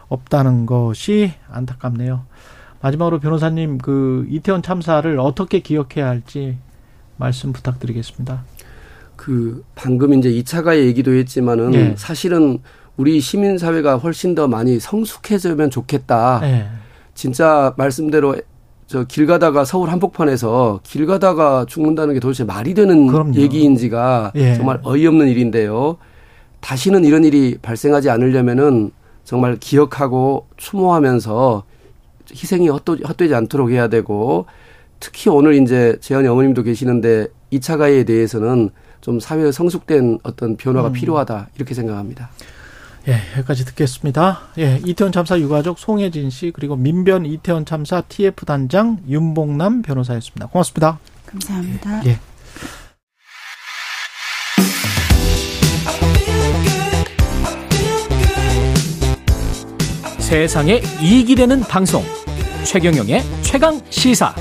없다는 것이 안타깝네요. 마지막으로 변호사님, 그 이태원 참사를 어떻게 기억해야 할지 말씀 부탁드리겠습니다. 그 방금 이제 2차 가해 얘기도 했지만은 예. 사실은 우리 시민 사회가 훨씬 더 많이 성숙해지면 좋겠다. 예. 진짜 말씀대로 저 길 가다가 서울 한복판에서 길 가다가 죽는다는 게 도대체 말이 되는 그럼요. 얘기인지가 예. 정말 어이없는 일인데요. 다시는 이런 일이 발생하지 않으려면은 정말 기억하고 추모하면서 희생이 헛도, 헛되지 않도록 해야 되고 특히 오늘 이제 재현이 어머님도 계시는데 이차 가해에 대해서는 좀 사회에 성숙된 어떤 변화가 음. 필요하다 이렇게 생각합니다. 예, 여기까지 듣겠습니다. 예, 이태원 참사 유가족 송혜진 씨 그리고 민변 이태원 참사 TF 단장 윤봉남 변호사였습니다. 고맙습니다. 감사합니다. 예. 세상에 이익이 되는 방송 최경영의 최강 시사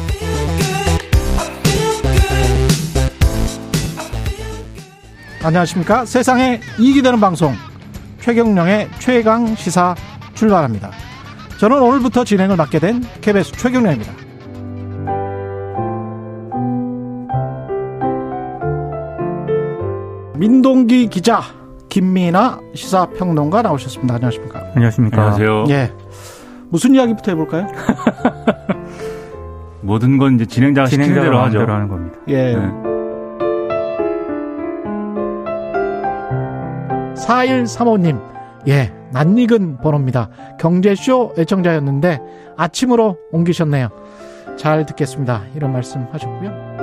안녕하십니까? 세상에 이익이 되는 방송 최경령의 최강 시사 출발합니다. 저는 오늘부터 진행을 맡게 된 KBS 최경령입니다. 민동기 기자, 김미나 시사평론가 나오셨습니다. 안녕하십니까? 안녕하십니까. 안녕하세요. 예. 무슨 이야기부터 해볼까요? 모든 건 이제 진행자가 시키는 대로 하죠. 하는 겁니다. 예. 네. 4135님, 예, 낯익은 번호입니다. 경제쇼 애청자였는데 아침으로 옮기셨네요. 잘 듣겠습니다. 이런 말씀 하셨고요.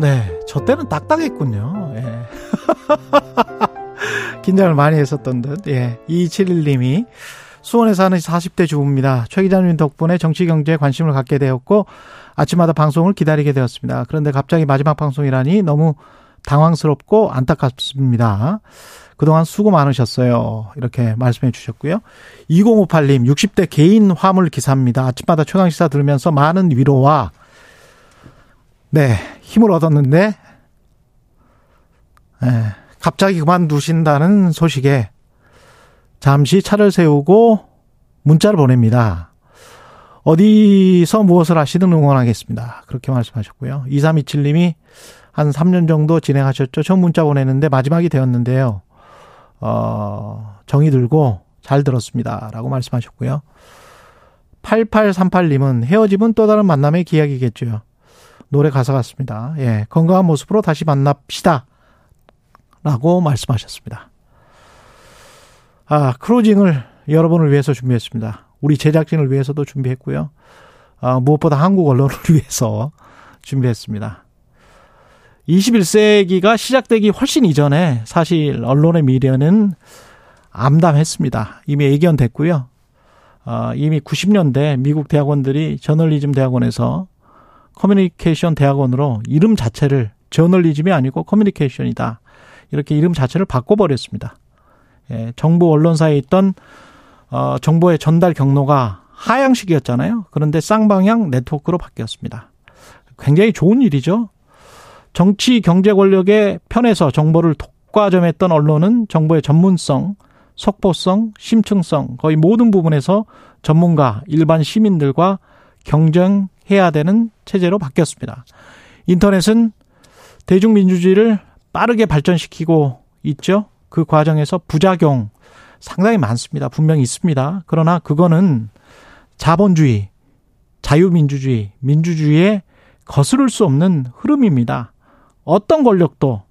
네, 저 때는 딱딱했군요. 예. 긴장을 많이 했었던 듯. 예. 2271님이 수원에 사는 40대 주부입니다. 최 기자님 덕분에 정치 경제에 관심을 갖게 되었고 아침마다 방송을 기다리게 되었습니다. 그런데 갑자기 마지막 방송이라니 너무 당황스럽고 안타깝습니다. 그동안 수고 많으셨어요. 이렇게 말씀해 주셨고요. 2058님, 60대 개인 화물 기사입니다. 아침마다 최강시사 들으면서 많은 위로와 네, 힘을 얻었는데, 예, 갑자기 그만두신다는 소식에 잠시 차를 세우고 문자를 보냅니다. 어디서 무엇을 하시든 응원하겠습니다. 그렇게 말씀하셨고요. 2327님이 한 3년 정도 진행하셨죠. 처음 문자 보내는데 마지막이 되었는데요. 어, 정이 들고 잘 들었습니다. 라고 말씀하셨고요. 8838님은 헤어짐은 또 다른 만남의 기약이겠죠. 노래 가사 같습니다. 예, 건강한 모습으로 다시 만납시다. 라고 말씀하셨습니다. 아, 크로징을 여러분을 위해서 준비했습니다. 우리 제작진을 위해서도 준비했고요. 아, 무엇보다 한국 언론을 위해서 준비했습니다. 21세기가 시작되기 훨씬 이전에 사실 언론의 미래는 암담했습니다. 이미 예견됐고요. 아, 이미 90년대 미국 대학원들이 저널리즘 대학원에서 커뮤니케이션 대학원으로 이름 자체를 저널리즘이 아니고 커뮤니케이션이다. 이렇게 이름 자체를 바꿔버렸습니다. 예, 정부 언론사에 있던 어, 정보의 전달 경로가 하향식이었잖아요. 그런데 쌍방향 네트워크로 바뀌었습니다. 굉장히 좋은 일이죠. 정치 경제 권력의 편에서 정보를 독과점했던 언론은 정보의 전문성, 속보성, 심층성 거의 모든 부분에서 전문가, 일반 시민들과 경쟁해야 되는 체제로 바뀌었습니다. 인터넷은 대중민주주의를 빠르게 발전시키고 있죠. 그 과정에서 부작용 상당히 많습니다. 분명히 있습니다. 그러나 그거는 자본주의, 자유민주주의, 민주주의에 거스를 수 없는 흐름입니다. 어떤 권력도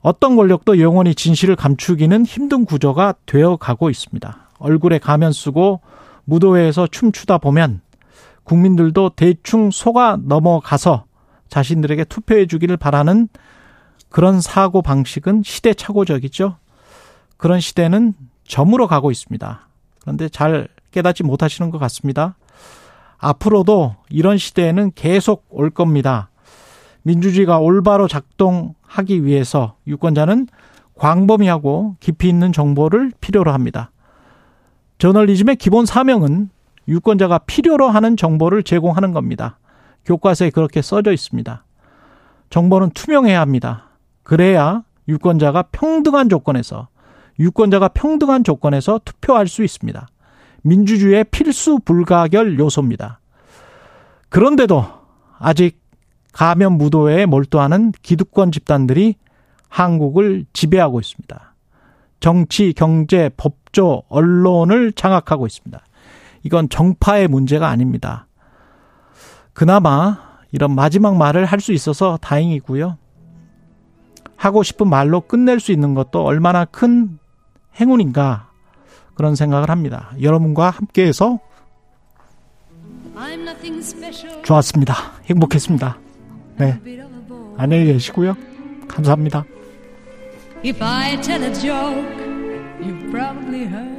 어떤 권력도 영원히 진실을 감추기는 힘든 구조가 되어 가고 있습니다. 얼굴에 가면 쓰고 무도회에서 춤추다 보면 국민들도 대충 속아 넘어가서 자신들에게 투표해 주기를 바라는 그런 사고 방식은 시대착오적이죠. 그런 시대는 저물어 가고 있습니다. 그런데 잘 깨닫지 못하시는 것 같습니다. 앞으로도 이런 시대에는 계속 올 겁니다. 민주주의가 올바로 작동하기 위해서 유권자는 광범위하고 깊이 있는 정보를 필요로 합니다. 저널리즘의 기본 사명은 유권자가 필요로 하는 정보를 제공하는 겁니다. 교과서에 그렇게 써져 있습니다. 정보는 투명해야 합니다. 그래야 유권자가 평등한 조건에서 유권자가 평등한 조건에서 투표할 수 있습니다. 민주주의의 필수 불가결 요소입니다. 그런데도 아직 가면 무도회에 몰두하는 기득권 집단들이 한국을 지배하고 있습니다. 정치, 경제, 법조, 언론을 장악하고 있습니다. 이건 정파의 문제가 아닙니다. 그나마 이런 마지막 말을 할 수 있어서 다행이고요. 하고 싶은 말로 끝낼 수 있는 것도 얼마나 큰 행운인가 그런 생각을 합니다. 여러분과 함께해서 좋았습니다. 행복했습니다. 네. 안녕히 계시고요. 감사합니다. If I tell a joke, you've probably heard.